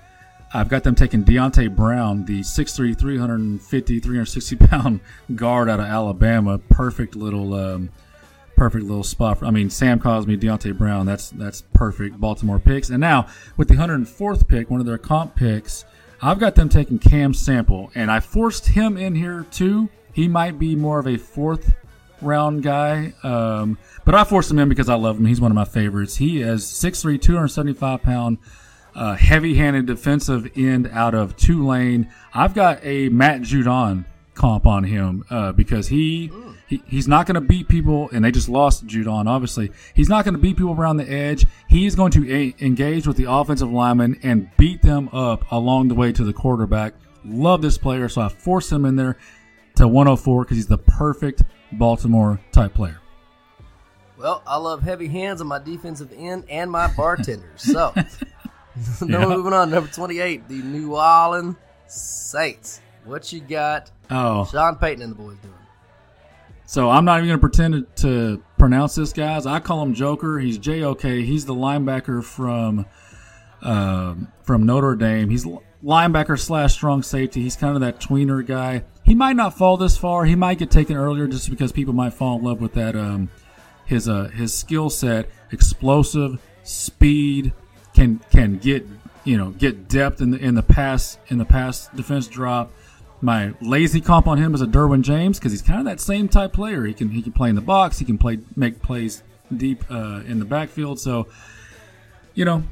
I've got them taking Deonte Brown, the 6'3", 350, 360 pound guard out of Alabama. Perfect little, um, perfect little spot. For, I mean, Sam Cosmi, Deonte Brown. That's that's perfect Baltimore picks. And now with the 104th pick, one of their comp picks, I've got them taking Cam Sample, and I forced him in here too. He might be more of a fourth round guy, um, but I forced him in because I love him. He's one of my favorites. He is 6'3", 275 pound uh, heavy-handed defensive end out of Tulane. I've got a Matt Judon comp on him uh, because he, he he's not going to beat people, and they just lost Judon. Obviously, he's not going to beat people around the edge. He's going to a- engage with the offensive lineman and beat them up along the way to the quarterback. Love this player, so I forced him in there to 104 because he's the perfect Baltimore type player. Well, I love heavy hands on my defensive end and my bartenders. So, no, Yeah. moving on. Number 28, the New Orleans Saints. What you got Oh, Sean Payton and the boys doing? So I'm not even going to pretend to, pronounce this, guys. I call him Joker. He's J O K. He's the linebacker from um, from Notre Dame. He's linebacker slash strong safety. He's kind of that tweener guy. He might not fall this far. He might get taken earlier just because people might fall in love with that um, his uh, his skill set, explosive, speed, can can get you know get depth in the in the pass in the pass defense drop. My lazy comp on him is a Derwin James because he's kind of that same type player. He can he can play in the box. He can play make plays deep uh, in the backfield. So, you know,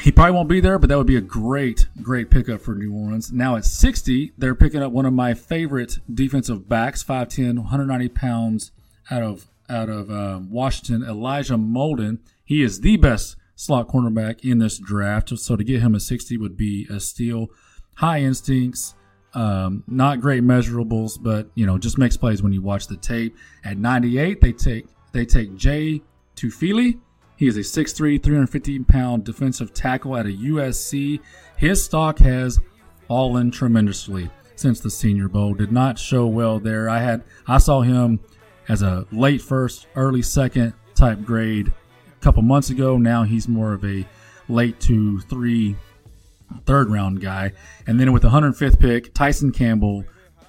he probably won't be there, but that would be a great great pickup for New Orleans. Now at 60, they're picking up one of my favorite defensive backs, 5'10", 190 pounds out of out of um, Washington, Elijah Molden. He is the best slot cornerback in this draft. So to get him a 60 would be a steal. High instincts, um, not great measurables, but you know just makes plays when you watch the tape. At 98, they take they take Jay Tufele. He is a 6'3", 315 pound defensive tackle at a USC. His stock has fallen tremendously since the Senior Bowl. Did not show well there. I had I saw him as a late first, early second type grade a couple months ago. Now he's more of a late two, three, third round guy. And then with the 105th pick, Tyson Campbell,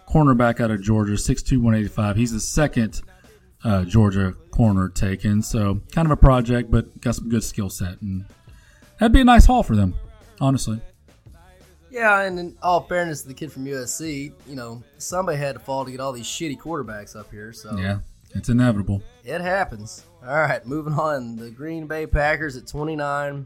cornerback out of Georgia, 6'2", 185. He's the second uh, Georgia corner taken. So kind of a project, but got some good skill set. And that'd be a nice haul for them, honestly. Yeah, and in all fairness to the kid from USC, you know, somebody had to fall to get all these shitty quarterbacks up here. So Yeah, it's inevitable. It happens. All right, moving on. The Green Bay Packers at 29.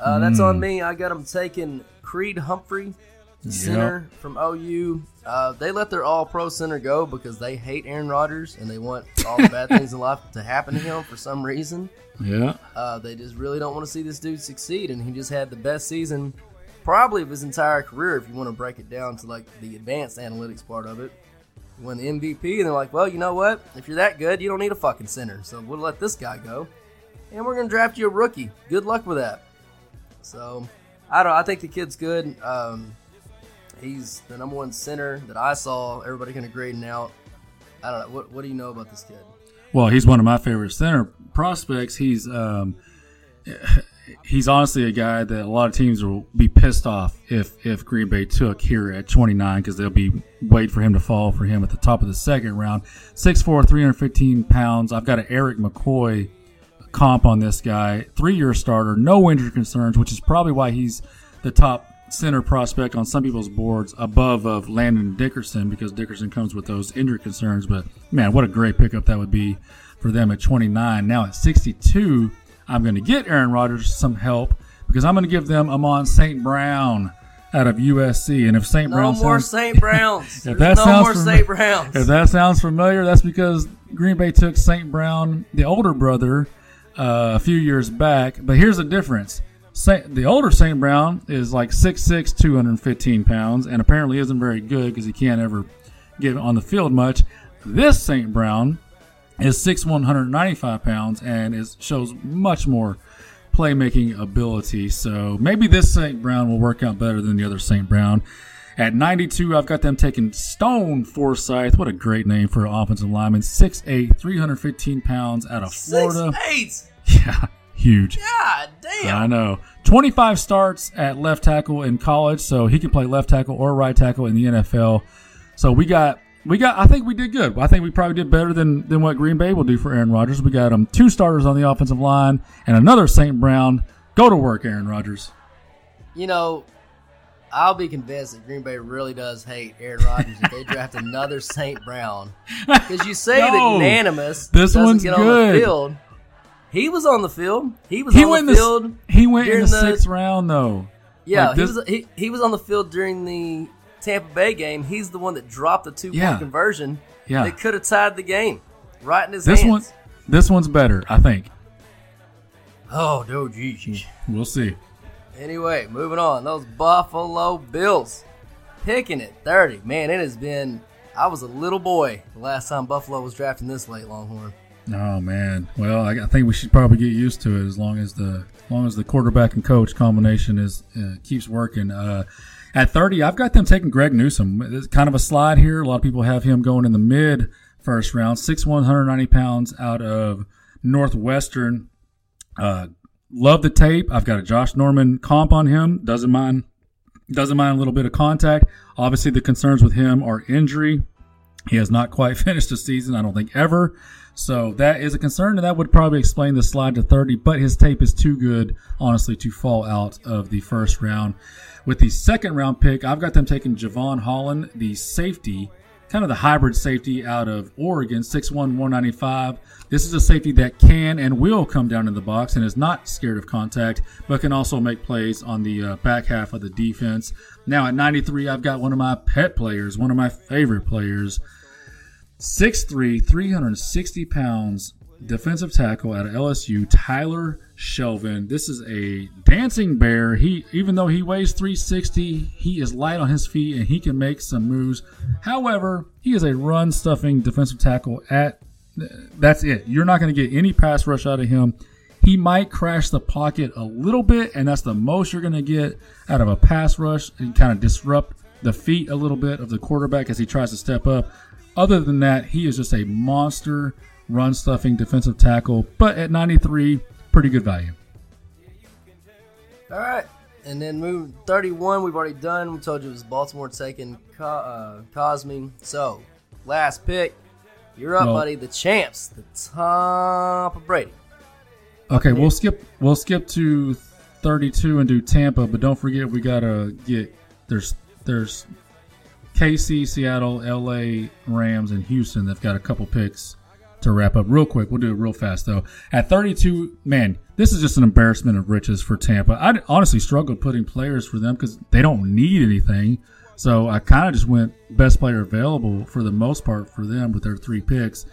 Uh, that's Hmm. on me. I got them taking Creed Humphrey, the center from OU. Uh, they let their all pro center go because they hate Aaron Rodgers and they want all the bad things in life to happen to him for some reason. Yeah. Uh, they just really don't want to see this dude succeed, and he just had the best season probably of his entire career if you want to break it down to like the advanced analytics part of it. He won the MVP, and they're like, well, you know what? If you're that good, you don't need a fucking center, so we'll let this guy go, and we're gonna draft you a rookie. Good luck with that. So, I don't. I think the kid's good. Um, he's the number one center that I saw. Everybody kind of grading out. I don't know. What What do you know about this kid? Well, he's one of my favorite center prospects. He's um, he's honestly a guy that a lot of teams will be pissed off if if Green Bay took here at 29 because they'll be waiting for him to fall for him at the top of the second round. 6'4", 315 pounds. I've got an Erik McCoy comp on this guy. Three year starter, no injury concerns, which is probably why he's the top center prospect on some people's boards above of Landon Dickerson because Dickerson comes with those injury concerns. But man, what a great pickup that would be for them at 29. Now at 62, I'm going to get Aaron Rodgers some help because I'm going to give them Amon St. Brown out of USC. And if St. No Brown more sounds, St. Browns. If that no sounds more fami- St. Browns. if that sounds familiar, that's because Green Bay took St. Brown, the older brother, uh, a few years back. But here's the difference. Saint, the older St. Brown is like 6'6", 215 pounds, and apparently isn't very good because he can't ever get on the field much. This St. Brown is 6'1", 195 pounds, and is shows much more playmaking ability. So maybe this St. Brown will work out better than the other St. Brown. At 92, I've got them taking Stone Forsythe. What a great name for an offensive lineman. 6'8", 315 pounds out of Florida. Six eight. Yeah, huge. God damn. I know. 25 starts at left tackle in college, so he can play left tackle or right tackle in the NFL. So we got we got I think we did good. I think we probably did better than than what Green Bay will do for Aaron Rodgers. We got um two starters on the offensive line and another St. Brown. Go to work, Aaron Rodgers. You know, I'll be convinced that Green Bay really does hate Aaron Rodgers if they draft another St. Brown. Because you say No. that unanimous This doesn't one's get on good. the field. He was on the field. He was He on the in the field. he went in the the- sixth round though. Yeah, Like he was he, he was on the field during the Tampa Bay game. He's the one that dropped the two point Yeah. conversion Yeah. that could have tied the game right in his This hands. one this one's better, I think. Oh, no, geez. We'll see. Anyway, moving on. Those Buffalo Bills picking it 30. Man, it has been. I was a little boy the last time Buffalo was drafting this late Longhorn. Oh man. Well, I, think we should probably get used to it as long as the as long as the quarterback and coach combination is uh, keeps working. Uh, at 30, I've got them taking Greg Newsome. It's kind of a slide here. A lot of people have him going in the mid first round. 6'1", 190 pounds out of Northwestern. Uh, love the tape. I've got a Josh Norman comp on him. Doesn't mind doesn't mind a little bit of contact. Obviously, the concerns with him are injury. He has not quite finished the season, I don't think ever. So that is a concern, and that would probably explain the slide to 30. But his tape is too good, honestly, to fall out of the first round. With the second round pick, I've got them taking Jevon Holland, the safety, kind of the hybrid safety out of Oregon, 6'1, 195. This is a safety that can and will come down in the box and is not scared of contact, but can also make plays on the uh, back half of the defense. Now at 93, I've got one of my pet players, one of my favorite players, 6'3, 360 pounds, defensive tackle at LSU, Tyler Shelvin. This is a dancing bear. He even though he weighs 360, he is light on his feet and he can make some moves. However, he is a run stuffing defensive tackle at that's it. You're not going to get any pass rush out of him. He might crash the pocket a little bit, and that's the most you're going to get out of a pass rush and kind of disrupt the feet a little bit of the quarterback as he tries to step up. Other than that, he is just a monster run stuffing defensive tackle, but at 93, pretty good value. All right. And then move 31, we've already done. We told you it was Baltimore taking Co- uh, Cosmi. So, last pick. You're up, Well- buddy. The champs, the Tampa Brady. Okay, we'll skip we'll skip to 32 and do Tampa, but don't forget we gotta get there's there's KC, Seattle, LA, Rams, and Houston. They've got a couple picks to wrap up real quick. We'll do it real fast though. At 32, man, this is just an embarrassment of riches for Tampa. I honestly struggled putting players for them because they don't need anything. So I kind of just went best player available for the most part for them with their three picks.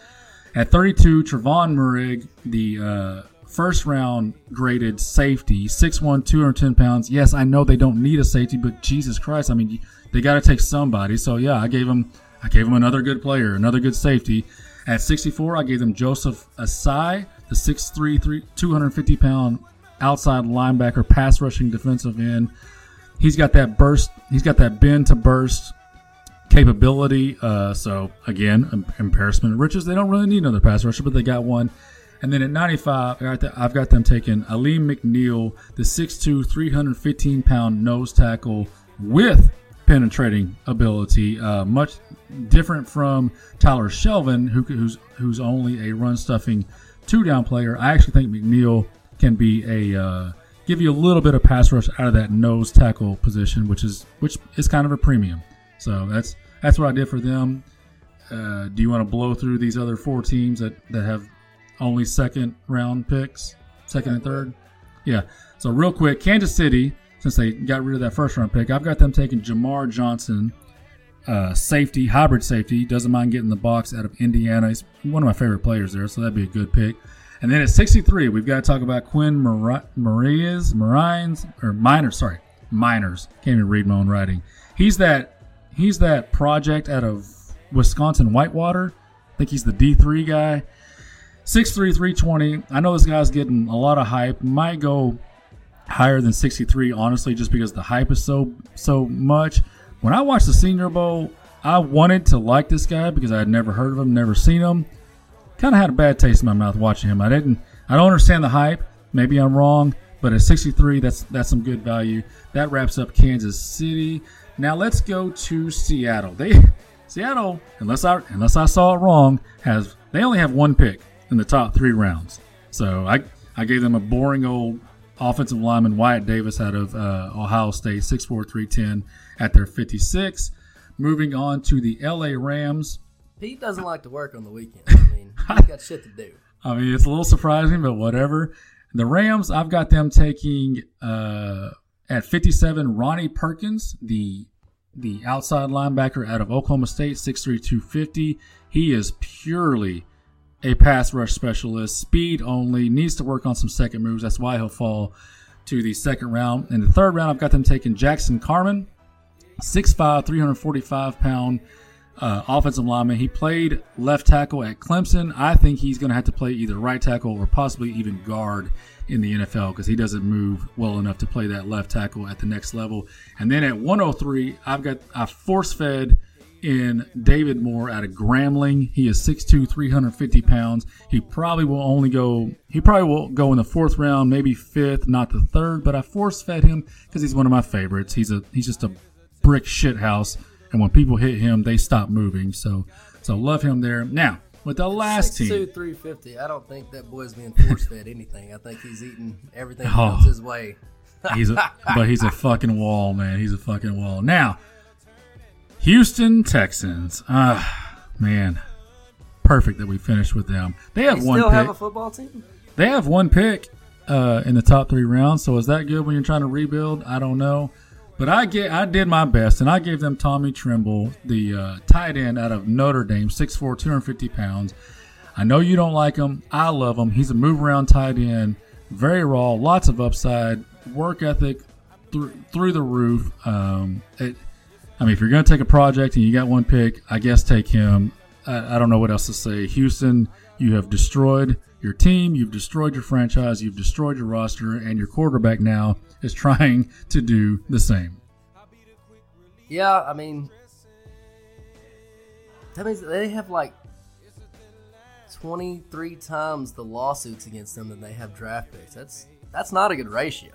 At 32, Trevon Moehrig, the uh, first round graded safety, 6'1, 210 pounds. Yes, I know they don't need a safety, but Jesus Christ, I mean, they got to take somebody. So yeah, I gave them I gave them another good player, another good safety. At 64, I gave them Joseph Ossai, the 6'3", 250 pound outside linebacker, pass rushing defensive end. He's got that burst. He's got that bend to burst capability. Uh, so again, embarrassment riches. They don't really need another pass rusher, but they got one. And then at 95, I've got them taking Alim McNeill, the 6'2", 315 pound nose tackle with penetrating ability. Uh, much different from Tyler Shelvin, who, who's who's only a run stuffing two down player. I actually think McNeill can be a uh, give you a little bit of pass rush out of that nose tackle position, which is which is kind of a premium. So that's that's what I did for them. Uh, do you want to blow through these other four teams that, that have only second round picks, second and third? Yeah. So real quick, Kansas City, since they got rid of that first round pick, I've got them taking Jamar Johnson, uh, safety, hybrid safety. Doesn't mind getting the box out of Indiana. He's one of my favorite players there, so that'd be a good pick. And then at 63, we've got to talk about Quinn Mar- Marias, Marines, or Miners, sorry, Miners. Can't even read my own writing. He's that he's that project out of Wisconsin Whitewater. I think he's the D3 guy. 6'3", 320. I know this guy's getting a lot of hype. Might go higher than 63, honestly, just because the hype is so so much. When I watched the Senior Bowl, I wanted to like this guy because I had never heard of him, never seen him. Kind of had a bad taste in my mouth watching him. I didn't. I don't understand the hype. Maybe I'm wrong, but at 63, that's that's some good value. That wraps up Kansas City. Now let's go to Seattle. They Seattle, unless I unless I saw it wrong, has they only have one pick in the top three rounds. So I I gave them a boring old offensive lineman Wyatt Davis out of uh, Ohio State, 6'4", 310 at their 56. Moving on to the L.A. Rams. Pete doesn't like to work on the weekend. I mean, he's got shit to do. I mean, it's a little surprising, but whatever. The Rams, I've got them taking uh, at 57 Ronnie Perkins, the the outside linebacker out of Oklahoma State, 6'3", 250. He is purely a pass rush specialist, speed only, needs to work on some second moves. That's why he'll fall to the second round. In the third round, I've got them taking Jackson Carman, 6'5", 345 pound uh, offensive lineman. He played left tackle at Clemson. I think he's going to have to play either right tackle or possibly even guard in the NFL because he doesn't move well enough to play that left tackle at the next level. And then at 103, I've got I force fed in David Moore out of Grambling. He is 6'2", 350 pounds. He probably will only go. He probably will go in the fourth round, maybe fifth, not the third. But I force fed him because he's one of my favorites. He's a he's just a brick shit house, and when people hit him, they stop moving. So so love him there. Now with the last team, 6'2", 350. I don't think that boy's being force fed anything. I think he's eating everything that Oh. comes his way. He's a, but he's a fucking wall, man. He's a fucking wall. Now, Houston Texans. Ah, man, perfect that we finished with them. They have They one still pick. have a football team. they have one pick uh, in the top three rounds. So is that good when you're trying to rebuild? I don't know. But I get, I did my best, and I gave them Tommy Tremble, the uh, tight end out of Notre Dame, 6'4", 250 pounds. I know you don't like him. I love him. He's a move around tight end, very raw, lots of upside, work ethic through through the roof. Um, it, I mean, if you're going to take a project and you got one pick, I guess take him. I, I don't know what else to say. Houston, you have destroyed your team, you've destroyed your franchise, you've destroyed your roster, and your quarterback now is trying to do the same. Yeah, I mean, that means they have like 23 times the lawsuits against them than they have draft picks. That's that's not a good ratio.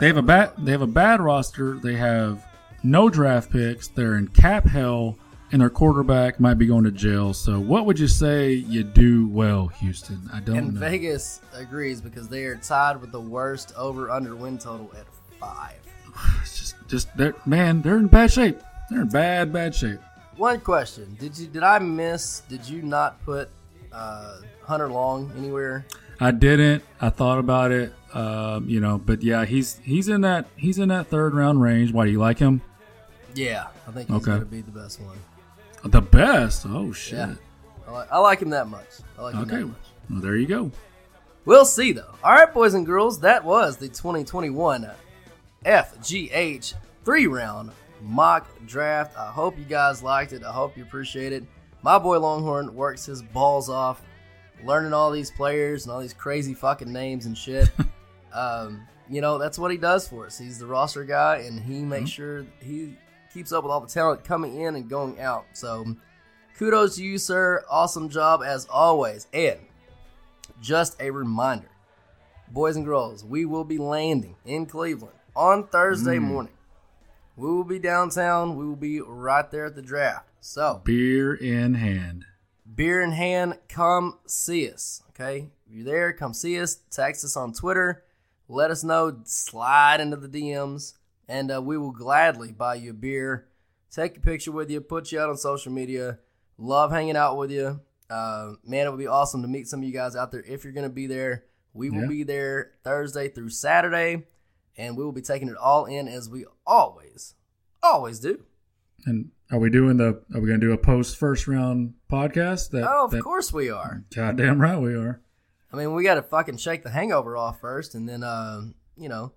They have a bad they have a bad roster. They have no draft picks. They're in cap hell, and their quarterback might be going to jail. So, what would you say you do well, Houston? I don't And know. Vegas agrees because they are tied with the worst over under win total at five. It's just, just they're man, they're in bad shape. They're in bad, bad shape. One question: Did you did I miss? Did you not put uh, Hunter Long anywhere? I didn't. I thought about it. Um, you know, but yeah, he's he's in that he's in that third round range. Why do you like him? Yeah, I think he's Okay. going to be the best one. The best. Oh shit. Yeah, I like, I like him that much. I like him Okay. that much. Well, there you go. We'll see though. All right, boys and girls, that was the 2021 FGH three round mock draft. I hope you guys liked it. I hope you appreciate it. My boy Longhorn works his balls off, learning all these players and all these crazy fucking names and shit. um, you know, that's what he does for us. He's the roster guy, and he makes sure he keeps up with all the talent coming in and going out. So, kudos to you, sir. Awesome job as always. And just a reminder, boys and girls, we will be landing in Cleveland on Thursday mm. morning. We will be downtown. We will be right there at the draft. So, Beer in hand. beer in hand, come see us. Okay? If you're there, come see us. Text us on Twitter. Let us know. Slide into the DMs, and uh, we will gladly buy you a beer, take a picture with you, put you out on social media. Love hanging out with you. Uh, man, it would be awesome to meet some of you guys out there if you're going to be there. We will Yeah. be there Thursday through Saturday, and we will be taking it all in as we always, always do. And are we doing the? Are we going to do a post first round podcast? That, Oh, of that, course we are. Goddamn right we are. I mean, we got to fucking shake the hangover off first, and then, uh, you know,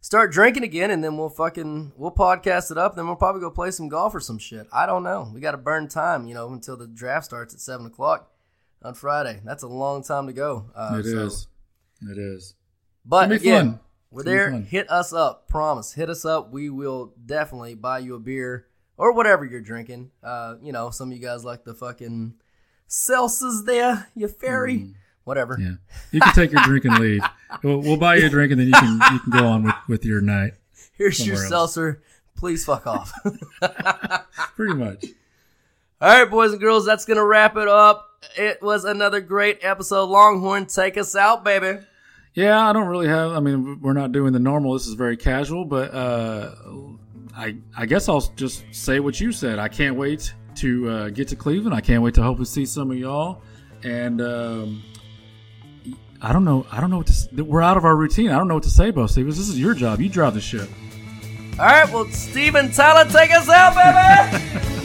start drinking again, and then we'll fucking we'll podcast it up. Then we'll probably go play some golf or some shit. I don't know. We got to burn time, you know, until the draft starts at seven o'clock on Friday. That's a long time to go. Uh, It is. so- It is. But again, fun. we're there. Hit us up. Promise. Hit us up. We will definitely buy you a beer or whatever you're drinking. Uh, you know, some of you guys like the fucking Celsius there, you fairy. Whatever. Yeah. You can take your drink and leave. We'll, we'll buy you a drink and then you can you can go on with, with your night. Here's your else. seltzer. Please fuck off. Pretty much. All right, boys and girls, that's gonna wrap it up. It was another great episode. Longhorn, take us out, baby. Yeah, I don't really have. I mean, we're not doing the normal. This is very casual, but uh, I I guess I'll just say what you said. I can't wait to uh, get to Cleveland. I can't wait to hopefully see some of y'all. And um, I don't know. I don't know what to. s- We're out of our routine. I don't know what to say, Bo Stevens. This is your job. You drive the ship. All right, well, Steven Tyler, take us out, baby.